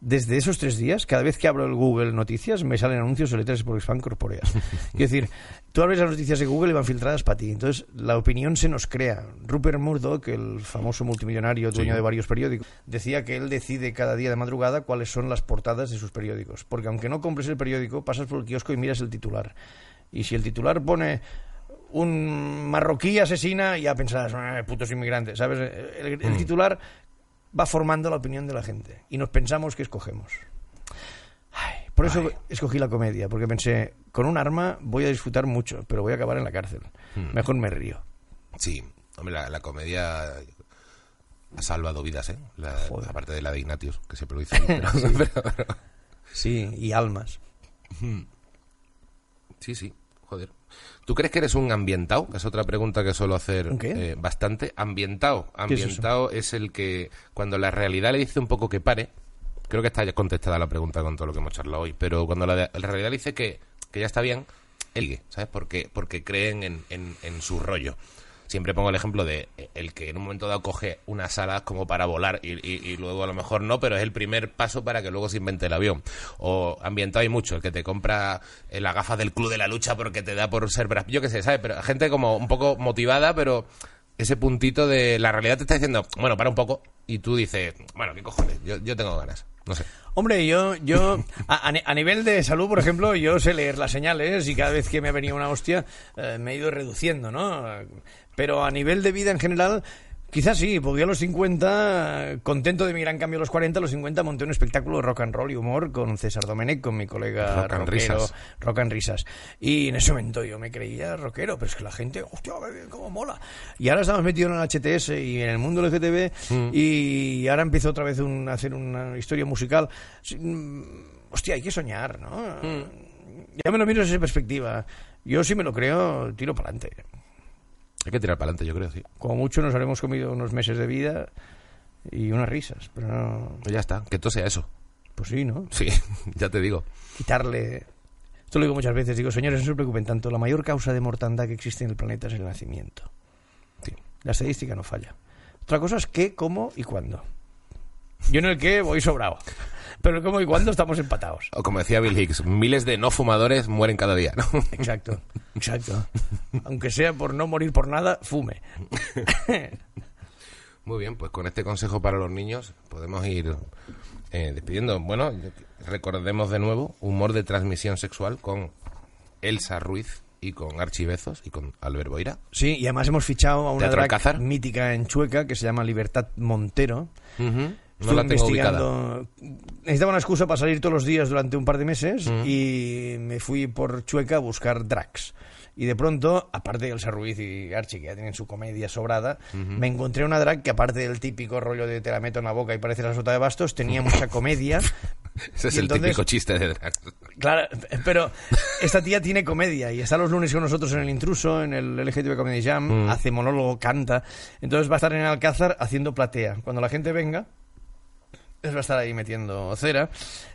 [SPEAKER 2] Desde esos tres días, cada vez que abro el Google Noticias, me salen anuncios de letras por expand corpóreas. Quiero decir, tú abres las noticias de Google y van filtradas para ti. Entonces, la opinión se nos crea. Rupert Murdoch, el famoso multimillonario dueño
[SPEAKER 1] Sí.
[SPEAKER 2] de varios periódicos, decía que él decide cada día de madrugada cuáles son las portadas de sus periódicos. Porque aunque no compres el periódico, pasas por el kiosco y miras el titular. Y si el titular pone un marroquí asesina, ya pensarás, "Ah, putos inmigrantes, ¿sabes? El, el
[SPEAKER 1] Mm.
[SPEAKER 2] titular va formando la opinión de la gente. Y nos pensamos que escogemos. Ay, por eso
[SPEAKER 1] Ay.
[SPEAKER 2] escogí la comedia, porque pensé, con un arma voy a disfrutar mucho, pero voy a acabar en la cárcel.
[SPEAKER 1] Mm.
[SPEAKER 2] Mejor me río.
[SPEAKER 1] Sí, hombre, la, la comedia ha salvado vidas, ¿eh? La, aparte de la de Ignatius, que siempre lo dice. Pero, pero-
[SPEAKER 2] Sí, y almas.
[SPEAKER 1] sí, sí, joder. ¿Tú crees que eres un ambientado? Que es otra pregunta que suelo hacer eh, bastante. Ambientado. Ambientado es, el que, cuando la realidad le dice un poco que pare, creo que está ya contestada la pregunta con todo lo que hemos charlado hoy, pero cuando la, la realidad le dice que, que ya está bien, él ¿sabes? Porque, porque creen en, en, en su rollo. Siempre pongo el ejemplo de el que en un momento dado coge unas alas como para volar y, luego a lo mejor no, pero es el primer paso para que luego se invente el avión. O ambientado hay mucho, el que te compra eh, las gafas del club de la lucha porque te da por ser yo qué sé, ¿sabes? Pero gente como un poco motivada, pero ese puntito de la realidad te está diciendo, bueno, para un poco, y tú dices, bueno, ¿qué cojones? Yo, yo tengo ganas, no sé.
[SPEAKER 2] Hombre, yo, yo a, a ni- a nivel de salud, por ejemplo, yo sé leer las señales y cada vez que me ha venido una hostia eh, me he ido reduciendo, ¿no? Pero a nivel de vida en general, quizás sí, porque a los 50, eh, contento de mi gran cambio a los 40, a los 50 monté un espectáculo de rock and roll y humor con César Domenech, con mi colega
[SPEAKER 1] Rock and
[SPEAKER 2] rockero,
[SPEAKER 1] risas.
[SPEAKER 2] rock and risas. Y en ese momento yo me creía rockero, pero es que la gente, hostia, cómo mola. Y ahora estamos metidos en el HTS y en el mundo LGTB
[SPEAKER 1] Mm.
[SPEAKER 2] y ahora empiezo otra vez a hacer una historia musical. Mm, Hostia, hay que soñar, ¿no?
[SPEAKER 1] Mm.
[SPEAKER 2] Ya me lo miro desde esa perspectiva. Yo si me lo creo, tiro para adelante.
[SPEAKER 1] Hay que tirar para adelante, yo creo, sí.
[SPEAKER 2] Como mucho nos habremos comido unos meses de vida y unas risas, pero no...
[SPEAKER 1] Pues ya está, que todo sea eso.
[SPEAKER 2] Pues sí, ¿no?
[SPEAKER 1] Sí, ya te digo.
[SPEAKER 2] quitarle. Esto lo digo muchas veces, digo, señores, no se preocupen tanto, la mayor causa de mortandad que existe en el planeta es el nacimiento.
[SPEAKER 1] Sí.
[SPEAKER 2] La estadística no falla. Otra cosa es qué, cómo y cuándo. Yo en el qué voy sobrado, pero cómo y cuándo estamos empatados.
[SPEAKER 1] O como decía Bill Hicks, miles de no fumadores mueren cada día, ¿no?
[SPEAKER 2] Exacto, exacto. Aunque sea por no morir por nada, fume.
[SPEAKER 1] Muy bien, pues con este consejo para los niños podemos ir eh, despidiendo. Bueno, recordemos de nuevo humor de transmisión sexual con Elsa Ruiz y con Archibezos y con Albert Boira.
[SPEAKER 2] Sí, y además hemos fichado a una drag mítica en Chueca que se llama Libertad Montero.
[SPEAKER 1] No la tengo ubicada.
[SPEAKER 2] investigando. Necesitaba una excusa para salir todos los días durante un par de meses
[SPEAKER 1] Mm.
[SPEAKER 2] y me fui por Chueca a buscar drags. Y de pronto, aparte de Elsa Ruiz y Archie, que ya tienen su comedia sobrada, me encontré una drag que, aparte del típico rollo de te la meto en la boca y parece la sota de bastos, tenía mucha comedia.
[SPEAKER 1] Ese es
[SPEAKER 2] Y
[SPEAKER 1] el
[SPEAKER 2] entonces-
[SPEAKER 1] típico chiste de drag.
[SPEAKER 2] Claro, pero esta tía tiene comedia y está los lunes con nosotros en El Intruso, en el LGTB Comedy Jam, hace monólogo, canta. Entonces va a estar en el Alcázar haciendo platea. Cuando la gente venga, les va a estar ahí metiendo cera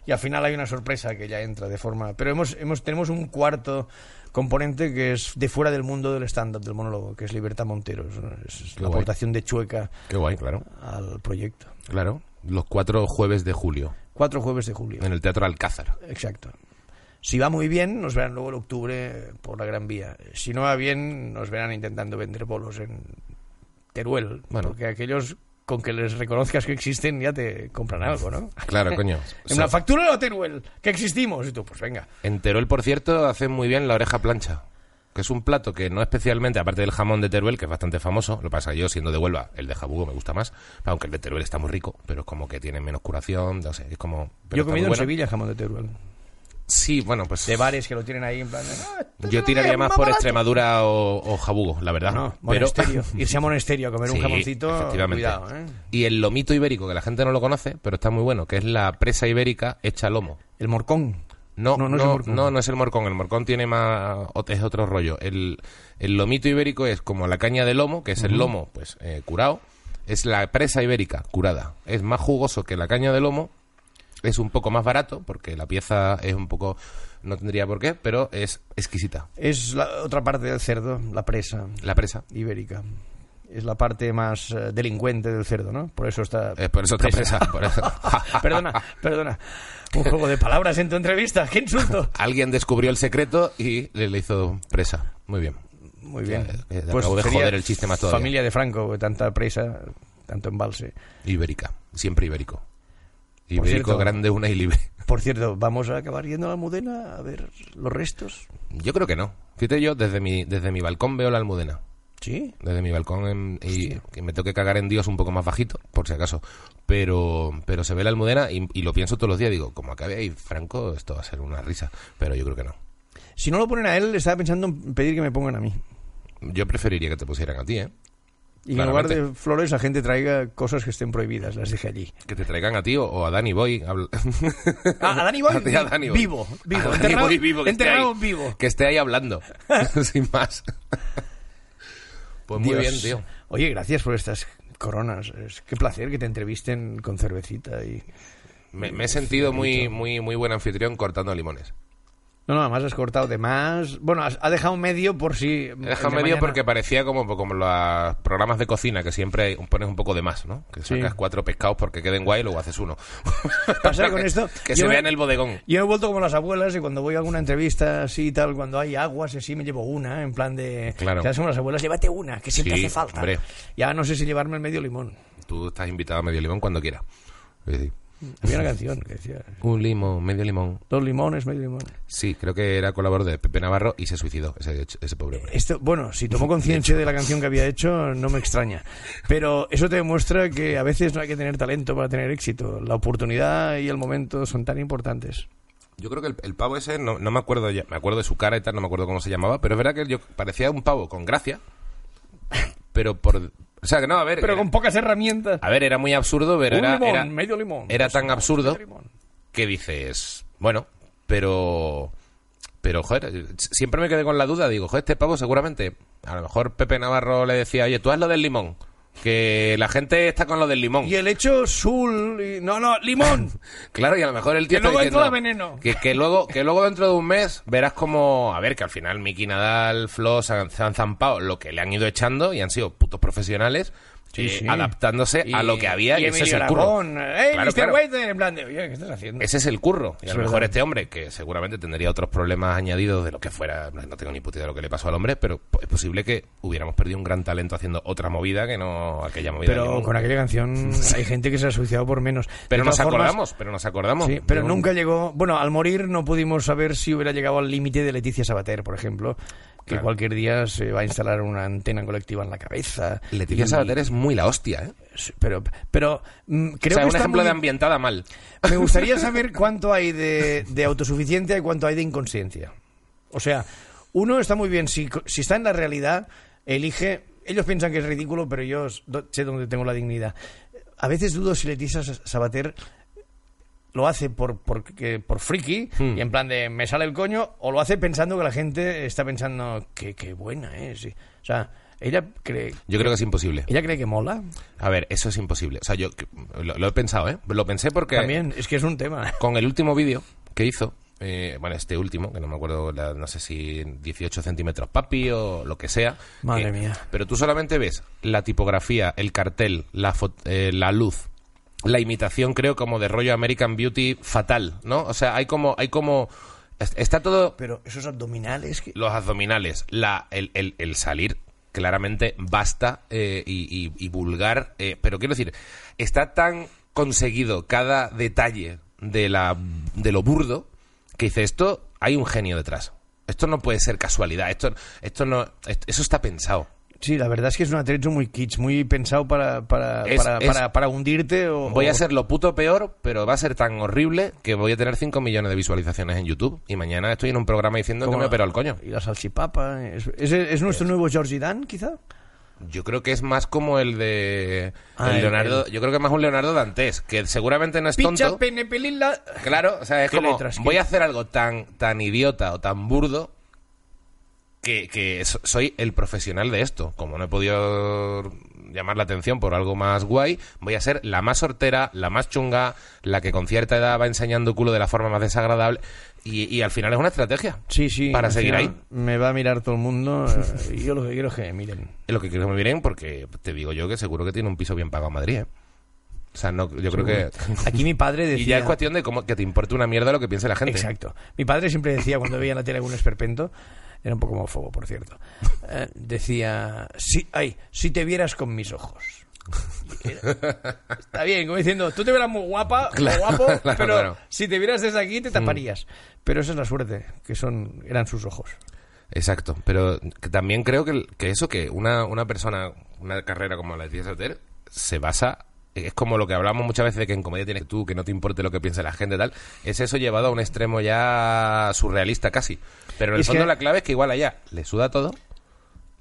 [SPEAKER 2] y al final hay una sorpresa que ya entra de forma... Pero hemos, hemos, tenemos un cuarto componente que es de fuera del mundo del stand-up, del monólogo, que es Libertad Montero. Es, la
[SPEAKER 1] guay.
[SPEAKER 2] aportación de Chueca
[SPEAKER 1] Qué guay, claro.
[SPEAKER 2] al proyecto.
[SPEAKER 1] Claro. Los cuatro jueves de julio
[SPEAKER 2] Cuatro jueves de julio.
[SPEAKER 1] en el Teatro Alcázar.
[SPEAKER 2] Exacto. Si va muy bien, nos verán luego en octubre por la Gran Vía. Si no va bien, nos verán intentando vender bolos en Teruel.
[SPEAKER 1] Bueno.
[SPEAKER 2] Porque aquellos con que les reconozcas que existen ya te compran algo, ¿no?
[SPEAKER 1] Claro, coño.
[SPEAKER 2] En la factura de Teruel, que existimos. Y tú, pues venga.
[SPEAKER 1] En Teruel, por cierto, hacen muy bien la oreja plancha. Que es un plato que no especialmente, aparte del jamón de Teruel, que es bastante famoso, lo pasa yo, siendo de Huelva, el de Jabugo me gusta más, aunque el de Teruel está muy rico, pero es como que tiene menos curación, no sé, es como... pero
[SPEAKER 2] Yo he comido en
[SPEAKER 1] bueno.
[SPEAKER 2] Sevilla jamón de Teruel.
[SPEAKER 1] Sí, bueno, pues...
[SPEAKER 2] De bares que lo tienen ahí en plan... de, "Ah,
[SPEAKER 1] Yo tiraría más por
[SPEAKER 2] barato".
[SPEAKER 1] Extremadura o, o Jabugo, la verdad.
[SPEAKER 2] No,
[SPEAKER 1] pero...
[SPEAKER 2] monasterio. Irse a monasterio a comer un jamoncito,
[SPEAKER 1] efectivamente.
[SPEAKER 2] cuidado, ¿eh?
[SPEAKER 1] Y el lomito ibérico, que la gente no lo conoce, pero está muy bueno, que es la presa ibérica hecha lomo.
[SPEAKER 2] El morcón.
[SPEAKER 1] No,
[SPEAKER 2] No,
[SPEAKER 1] no,
[SPEAKER 2] no es el morcón.
[SPEAKER 1] no, no es el morcón. El morcón tiene más, es otro rollo. El, el lomito ibérico es como la caña de lomo, que es el lomo, pues, eh, curado. Es la presa ibérica curada. Es más jugoso que la caña de lomo. Es un poco más barato, porque la pieza es un poco, no tendría por qué, pero es exquisita.
[SPEAKER 2] Es la otra parte del cerdo, la presa.
[SPEAKER 1] La presa.
[SPEAKER 2] ibérica. Es la parte más eh, delincuente del cerdo, ¿no? Por eso está...
[SPEAKER 1] Eh, por eso está presa. por eso.
[SPEAKER 2] perdona, perdona. Un juego de palabras en tu entrevista. ¡Qué insulto!
[SPEAKER 1] Alguien descubrió el secreto y le, le hizo presa. Muy bien.
[SPEAKER 2] Muy bien.
[SPEAKER 1] Eh, acabo de joder el chiste más todavía.
[SPEAKER 2] Familia de Franco, tanta presa, tanto embalse.
[SPEAKER 1] Ibérica. Siempre ibérico. Ibérico, grande, una y libre.
[SPEAKER 2] Por cierto, ¿vamos a acabar yendo a la Almudena a ver los restos?
[SPEAKER 1] Yo creo que no. Fíjate yo, desde mi, desde mi balcón veo la almudena.
[SPEAKER 2] Sí.
[SPEAKER 1] Desde mi balcón en- y que me tengo que cagar en Dios un poco más bajito, por si acaso. Pero, pero se ve la almudena y, y lo pienso todos los días. Digo, como acabe ahí Franco, esto va a ser una risa. Pero yo creo que no.
[SPEAKER 2] Si no lo ponen a él, estaba pensando en pedir que me pongan a mí.
[SPEAKER 1] Yo preferiría que te pusieran a ti, ¿eh?
[SPEAKER 2] Y en lugar de flores, la gente traiga cosas que estén prohibidas. Las dejé allí.
[SPEAKER 1] Que te traigan a ti o, a Danny Boy.
[SPEAKER 2] Ah, a Dani Boy,
[SPEAKER 1] A ti, a Danny Boy.
[SPEAKER 2] vivo, vivo,
[SPEAKER 1] A Danny
[SPEAKER 2] enterrado-
[SPEAKER 1] Boy vivo, que esté ahí.
[SPEAKER 2] vivo.
[SPEAKER 1] Que esté ahí hablando. Sin más. Pues muy
[SPEAKER 2] Dios.
[SPEAKER 1] bien, tío.
[SPEAKER 2] Oye, gracias por estas coronas. Es, qué placer que te entrevisten con cervecita y...
[SPEAKER 1] Me, me he sentido muy, muy, muy buen anfitrión cortando limones.
[SPEAKER 2] No, no, además has cortado de más. Bueno, has- ha dejado medio por si.
[SPEAKER 1] He dejado
[SPEAKER 2] de
[SPEAKER 1] medio
[SPEAKER 2] mañana-
[SPEAKER 1] porque parecía como, como los programas de cocina, que siempre pones un poco de más, ¿no? Que
[SPEAKER 2] Sí.
[SPEAKER 1] sacas cuatro pescados porque queden guay y luego haces uno.
[SPEAKER 2] Pasa con esto,
[SPEAKER 1] Que se
[SPEAKER 2] me-
[SPEAKER 1] vea en el bodegón.
[SPEAKER 2] Yo he vuelto como las abuelas y cuando voy a alguna entrevista así y tal, cuando hay aguas y así, me llevo una, en plan de...
[SPEAKER 1] Claro.
[SPEAKER 2] ¿Sabes como las abuelas? Llévate una, que siempre
[SPEAKER 1] Sí,
[SPEAKER 2] hace falta.
[SPEAKER 1] hombre.
[SPEAKER 2] Ya no sé si llevarme el medio limón.
[SPEAKER 1] Tú estás invitado a medio limón cuando quieras. Es decir,
[SPEAKER 2] Había una canción que decía,
[SPEAKER 1] Un limón, medio limón.
[SPEAKER 2] dos limones, medio limón.
[SPEAKER 1] Sí, creo que era colaborador de Pepe Navarro y se suicidó, ese, ese pobre hombre.
[SPEAKER 2] Esto, bueno, si tomó conciencia de la canción que había hecho, no me extraña. Pero eso te demuestra que a veces no hay que tener talento para tener éxito. La oportunidad y el momento son tan importantes.
[SPEAKER 1] Yo creo que el, el pavo ese, no, no me acuerdo ya, me acuerdo de su cara y tal, no me acuerdo cómo se llamaba, pero es verdad que yo parecía un pavo con gracia, pero por... O sea, que no, a ver...
[SPEAKER 2] Pero
[SPEAKER 1] era-
[SPEAKER 2] con pocas herramientas.
[SPEAKER 1] A ver, era muy absurdo, pero
[SPEAKER 2] Un
[SPEAKER 1] era,
[SPEAKER 2] limón,
[SPEAKER 1] era,
[SPEAKER 2] medio limón.
[SPEAKER 1] era tan absurdo que dices, bueno, pero... Pero, joder, siempre me quedé con la duda. Digo, joder, este pavo seguramente... A lo mejor Pepe Navarro le decía, oye, tú haz lo del limón. Que la gente está con lo del limón.
[SPEAKER 2] Y el hecho sul... y- No, no, limón.
[SPEAKER 1] Claro, y a lo mejor el tío
[SPEAKER 2] Que
[SPEAKER 1] está
[SPEAKER 2] luego
[SPEAKER 1] diciendo
[SPEAKER 2] entra veneno.
[SPEAKER 1] Que, que luego, que luego dentro de un mes verás como... A ver, que al final Miki Nadal, Flo se han, se han zampado lo que le han ido echando y han sido putos profesionales
[SPEAKER 2] Sí,
[SPEAKER 1] eh,
[SPEAKER 2] sí.
[SPEAKER 1] adaptándose a lo que había y,
[SPEAKER 2] y
[SPEAKER 1] ese es el curro.
[SPEAKER 2] ¡Eh,
[SPEAKER 1] Claro,
[SPEAKER 2] Mr.
[SPEAKER 1] claro.
[SPEAKER 2] Waiter! En plan de, oye, ¿qué estás haciendo?
[SPEAKER 1] Ese es el curro. Y a
[SPEAKER 2] Es
[SPEAKER 1] lo mejor
[SPEAKER 2] verdad.
[SPEAKER 1] este hombre, que seguramente tendría otros problemas añadidos de lo que fuera, no tengo ni puta idea de lo que le pasó al hombre, pero es posible que hubiéramos perdido un gran talento haciendo otra movida que no aquella movida.
[SPEAKER 2] Pero
[SPEAKER 1] ningún-
[SPEAKER 2] con aquella canción hay gente que se ha suicidado por menos.
[SPEAKER 1] Pero nos
[SPEAKER 2] formas,
[SPEAKER 1] acordamos, pero nos acordamos.
[SPEAKER 2] Sí, pero nunca llegó. Bueno, al morir no pudimos saber si hubiera llegado al límite de Leticia Sabater, por ejemplo, que
[SPEAKER 1] Claro.
[SPEAKER 2] cualquier día se va a instalar una antena colectiva en la cabeza.
[SPEAKER 1] Leticia
[SPEAKER 2] Y-
[SPEAKER 1] Sabater es muy la hostia, ¿eh?
[SPEAKER 2] Pero, pero mm, creo
[SPEAKER 1] o sea,
[SPEAKER 2] que
[SPEAKER 1] un
[SPEAKER 2] está
[SPEAKER 1] ejemplo
[SPEAKER 2] muy-
[SPEAKER 1] de ambientada mal.
[SPEAKER 2] Me gustaría saber cuánto hay de, de autosuficiencia y cuánto hay de inconsciencia. O sea, uno está muy bien, si, si está en la realidad, elige... Ellos piensan que es ridículo, pero yo sé dónde tengo la dignidad. A veces dudo si Leticia Sabater lo hace por, por, que- por friki
[SPEAKER 1] Hmm.
[SPEAKER 2] y en plan de me sale el coño, o lo hace pensando que la gente está pensando que qué buena es. sí. O sea, ella cree,
[SPEAKER 1] Yo creo que es imposible.
[SPEAKER 2] ella cree que mola.
[SPEAKER 1] A ver, eso es imposible. O sea, yo que- lo, lo he pensado, ¿eh? Lo pensé porque
[SPEAKER 2] También, es que es un tema.
[SPEAKER 1] con el último vídeo que hizo, eh, bueno, este último, que no me acuerdo, la- no sé si 18 centímetros papi o lo que sea.
[SPEAKER 2] Madre
[SPEAKER 1] eh,
[SPEAKER 2] mía.
[SPEAKER 1] Pero tú solamente ves la tipografía, el cartel, la, fo- eh, la luz, la imitación, creo, como de rollo American Beauty fatal, ¿no? O sea, hay como, hay como, es- está todo,
[SPEAKER 2] Pero esos abdominales que...
[SPEAKER 1] los abdominales, la, el, el- el salir claramente basta eh, y, y- y vulgar, eh, pero quiero decir, está tan conseguido cada detalle de, la, de lo burdo que dice esto, hay un genio detrás. Esto no puede ser casualidad, esto, esto no, esto- eso está pensado.
[SPEAKER 2] Sí, la verdad es que es un atrecho muy kitsch, muy pensado para, para,
[SPEAKER 1] Es-
[SPEAKER 2] para,
[SPEAKER 1] es-
[SPEAKER 2] para, para hundirte o...
[SPEAKER 1] Voy a ser lo puto peor, pero va a ser tan horrible que voy a tener 5 millones de visualizaciones en YouTube y mañana estoy en un programa diciendo que me operó el coño.
[SPEAKER 2] Y la salchipapa. ¿Es, es, es nuestro nuevo Georgie Dan, quizá?
[SPEAKER 1] Yo creo que es más como el de
[SPEAKER 2] Ah,
[SPEAKER 1] el
[SPEAKER 2] el-
[SPEAKER 1] Leonardo, yo creo que es más un Leonardo Dantes, que seguramente no es
[SPEAKER 2] Picha,
[SPEAKER 1] tonto.
[SPEAKER 2] pene, pelila...
[SPEAKER 1] Claro, o sea, es
[SPEAKER 2] ¿Qué
[SPEAKER 1] como voy a hacer algo tan tan idiota o tan burdo que, que so- soy el profesional de esto. Como no he podido llamar la atención por algo más guay, voy a ser la más sortera, la más chunga, la que con cierta edad va enseñando culo de la forma más desagradable y, y al final es una estrategia.
[SPEAKER 2] Sí, sí.
[SPEAKER 1] Para seguir ahí.
[SPEAKER 2] Me va a mirar todo el mundo eh, y yo lo que quiero es que me miren.
[SPEAKER 1] Es lo que quiero que me miren porque te digo yo que seguro que tiene un piso bien pagado en Madrid, ¿eh? O sea, no, yo creo que...
[SPEAKER 2] Aquí mi padre decía...
[SPEAKER 1] Y ya es cuestión de cómo, que te importe una mierda lo que piense la gente.
[SPEAKER 2] Exacto. Mi padre siempre decía, cuando veía en la tele algún esperpento, era un poco homófobo, por cierto, eh, decía, si, ay, si te vieras con mis ojos. Era- Está bien, como diciendo, tú te verás muy guapa, muy
[SPEAKER 1] Claro,
[SPEAKER 2] guapo,
[SPEAKER 1] claro,
[SPEAKER 2] pero
[SPEAKER 1] claro.
[SPEAKER 2] si te vieras desde aquí te taparías. Pero esa es la suerte, que son eran sus ojos.
[SPEAKER 1] Exacto, pero que también creo que, que eso, que una, una persona, una carrera como la de Tía Sabater, se basa, es como lo que hablamos muchas veces de que en comedia tienes tú, que no te importe lo que piense la gente y tal, es eso llevado a un extremo ya surrealista casi. Pero en el
[SPEAKER 2] Es
[SPEAKER 1] fondo
[SPEAKER 2] que-
[SPEAKER 1] la clave es que igual allá le suda todo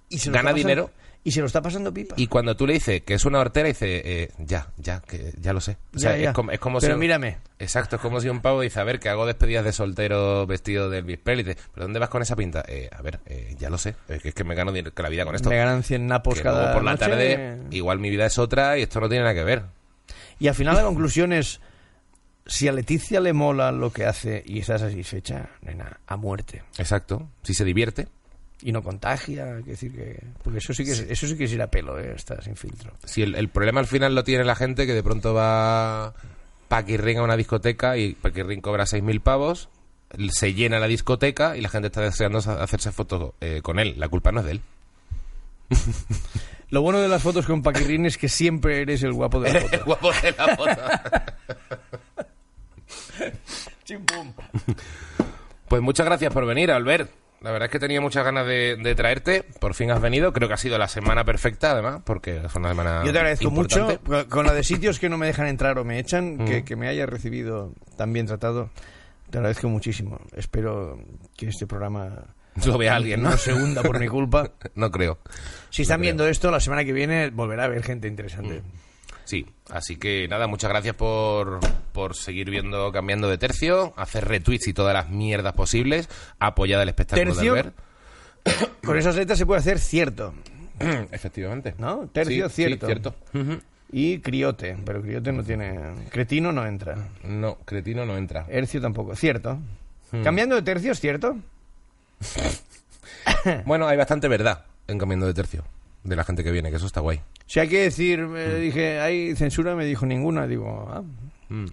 [SPEAKER 2] Y se
[SPEAKER 1] Gana dinero.
[SPEAKER 2] Y se lo está pasando pipa.
[SPEAKER 1] y cuando tú le dices que es una hortera, dice, eh, ya, ya, que ya lo sé. O sea,
[SPEAKER 2] Ya, ya.
[SPEAKER 1] Es como, es como
[SPEAKER 2] Pero
[SPEAKER 1] si...
[SPEAKER 2] mírame.
[SPEAKER 1] Exacto, es como si un pavo dice, a ver, que hago despedidas de soltero vestido del Bispel y dice, ¿pero dónde vas con esa pinta? Eh, a ver, eh, ya lo sé, es que, es que me gano la vida con esto.
[SPEAKER 2] Me ganan 100 napos
[SPEAKER 1] que
[SPEAKER 2] cada
[SPEAKER 1] luego por la
[SPEAKER 2] noche.
[SPEAKER 1] tarde igual mi vida es otra y esto no tiene nada que ver.
[SPEAKER 2] Y al final la conclusión es si a Leticia le mola lo que hace y está satisfecha, nena, a muerte.
[SPEAKER 1] Exacto. Si se divierte.
[SPEAKER 2] Y no contagia, que decir que... Porque eso sí que es, eso sí que es ir a pelo, ¿eh? Está sin filtro.
[SPEAKER 1] Si el, el problema al final lo tiene la gente que de pronto va Paquirrín a una discoteca y Paquirrín cobra 6.000 pavos, se llena la discoteca y la gente está deseando hacerse fotos eh, con él. La culpa no es de él.
[SPEAKER 2] Lo bueno de las fotos con Paquirrín es que siempre eres el guapo de la
[SPEAKER 1] El
[SPEAKER 2] foto.
[SPEAKER 1] guapo de la foto.
[SPEAKER 2] Chim, pum.
[SPEAKER 1] Pues muchas gracias por venir, Albert. La verdad es que tenía muchas ganas de, de traerte. Por fin has venido. Creo que ha sido la semana perfecta, además, porque fue una semana.
[SPEAKER 2] Yo te agradezco
[SPEAKER 1] importante.
[SPEAKER 2] mucho, con- la de sitios que no me dejan entrar o me echan,
[SPEAKER 1] Mm.
[SPEAKER 2] que, que me hayas recibido tan bien tratado. Te agradezco muchísimo. Espero que este programa
[SPEAKER 1] Lo vea alguien, ¿no?
[SPEAKER 2] no se hunda por mi culpa.
[SPEAKER 1] No creo.
[SPEAKER 2] Si están
[SPEAKER 1] No creo.
[SPEAKER 2] viendo esto, la semana que viene volverá a haber gente interesante.
[SPEAKER 1] Sí, así que nada, muchas gracias por, por seguir viendo Cambiando de Tercio, hacer retweets y todas las mierdas posibles, apoyar el espectáculo
[SPEAKER 2] Tercio.
[SPEAKER 1] de Albert.
[SPEAKER 2] Con esas letras se puede hacer cierto,
[SPEAKER 1] Efectivamente.
[SPEAKER 2] ¿no? Tercio,
[SPEAKER 1] Sí, sí,
[SPEAKER 2] cierto.
[SPEAKER 1] cierto.
[SPEAKER 2] Y criote, pero criote no tiene... Cretino no entra.
[SPEAKER 1] No, cretino no entra.
[SPEAKER 2] Hercio tampoco. Cierto.
[SPEAKER 1] Hmm.
[SPEAKER 2] Cambiando de tercio, ¿es cierto?
[SPEAKER 1] Bueno, hay bastante verdad en Cambiando de Tercio, de la gente que viene, que eso está guay.
[SPEAKER 2] Si hay que decir, me dije, ¿hay censura? Me dijo ninguna. Digo, ah,
[SPEAKER 1] Mm.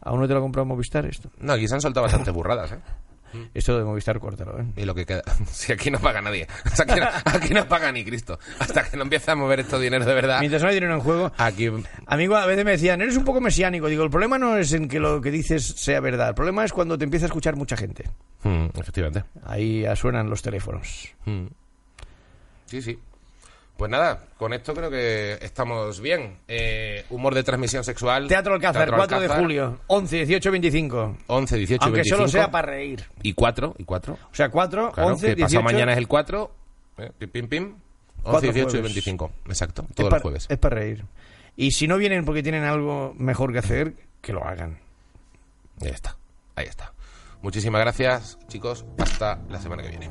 [SPEAKER 2] ¿aún no te lo ha comprado Movistar esto?
[SPEAKER 1] No, aquí se han soltado bastantes burradas, ¿eh?
[SPEAKER 2] Esto de Movistar, córtalo, ¿eh?
[SPEAKER 1] Y lo que queda. Si aquí no paga nadie. O sea, aquí, no, aquí no paga ni Cristo. Hasta que no empiece a mover estos dineros de verdad.
[SPEAKER 2] Mientras no hay dinero en juego.
[SPEAKER 1] Aquí.
[SPEAKER 2] Amigo, a veces me decían, eres un poco mesiánico. Digo, el problema no es en que lo que dices sea verdad. El problema es cuando te empieza a escuchar mucha gente.
[SPEAKER 1] Mm, efectivamente.
[SPEAKER 2] Ahí suenan los teléfonos.
[SPEAKER 1] Mm. Sí, sí. Pues nada, con esto creo que estamos bien. Eh, humor de transmisión sexual.
[SPEAKER 2] Teatro Alcázar,
[SPEAKER 1] Teatro
[SPEAKER 2] 4 de julio, 11, 18, 25.
[SPEAKER 1] 11, 18,
[SPEAKER 2] Aunque
[SPEAKER 1] 25.
[SPEAKER 2] solo sea para reír.
[SPEAKER 1] Y 4, y 4.
[SPEAKER 2] O sea, 4,
[SPEAKER 1] Claro,
[SPEAKER 2] 11,
[SPEAKER 1] que
[SPEAKER 2] 18...
[SPEAKER 1] pasado mañana es el 4. eh, pim, pim, pim. 11,
[SPEAKER 2] Cuatro
[SPEAKER 1] 18 y
[SPEAKER 2] jueves.
[SPEAKER 1] 25. Exacto, todos los jueves.
[SPEAKER 2] Es para reír. Y si no vienen porque tienen algo mejor que hacer, que lo hagan.
[SPEAKER 1] Ahí está, ahí está. Muchísimas gracias, chicos. Hasta la semana que viene.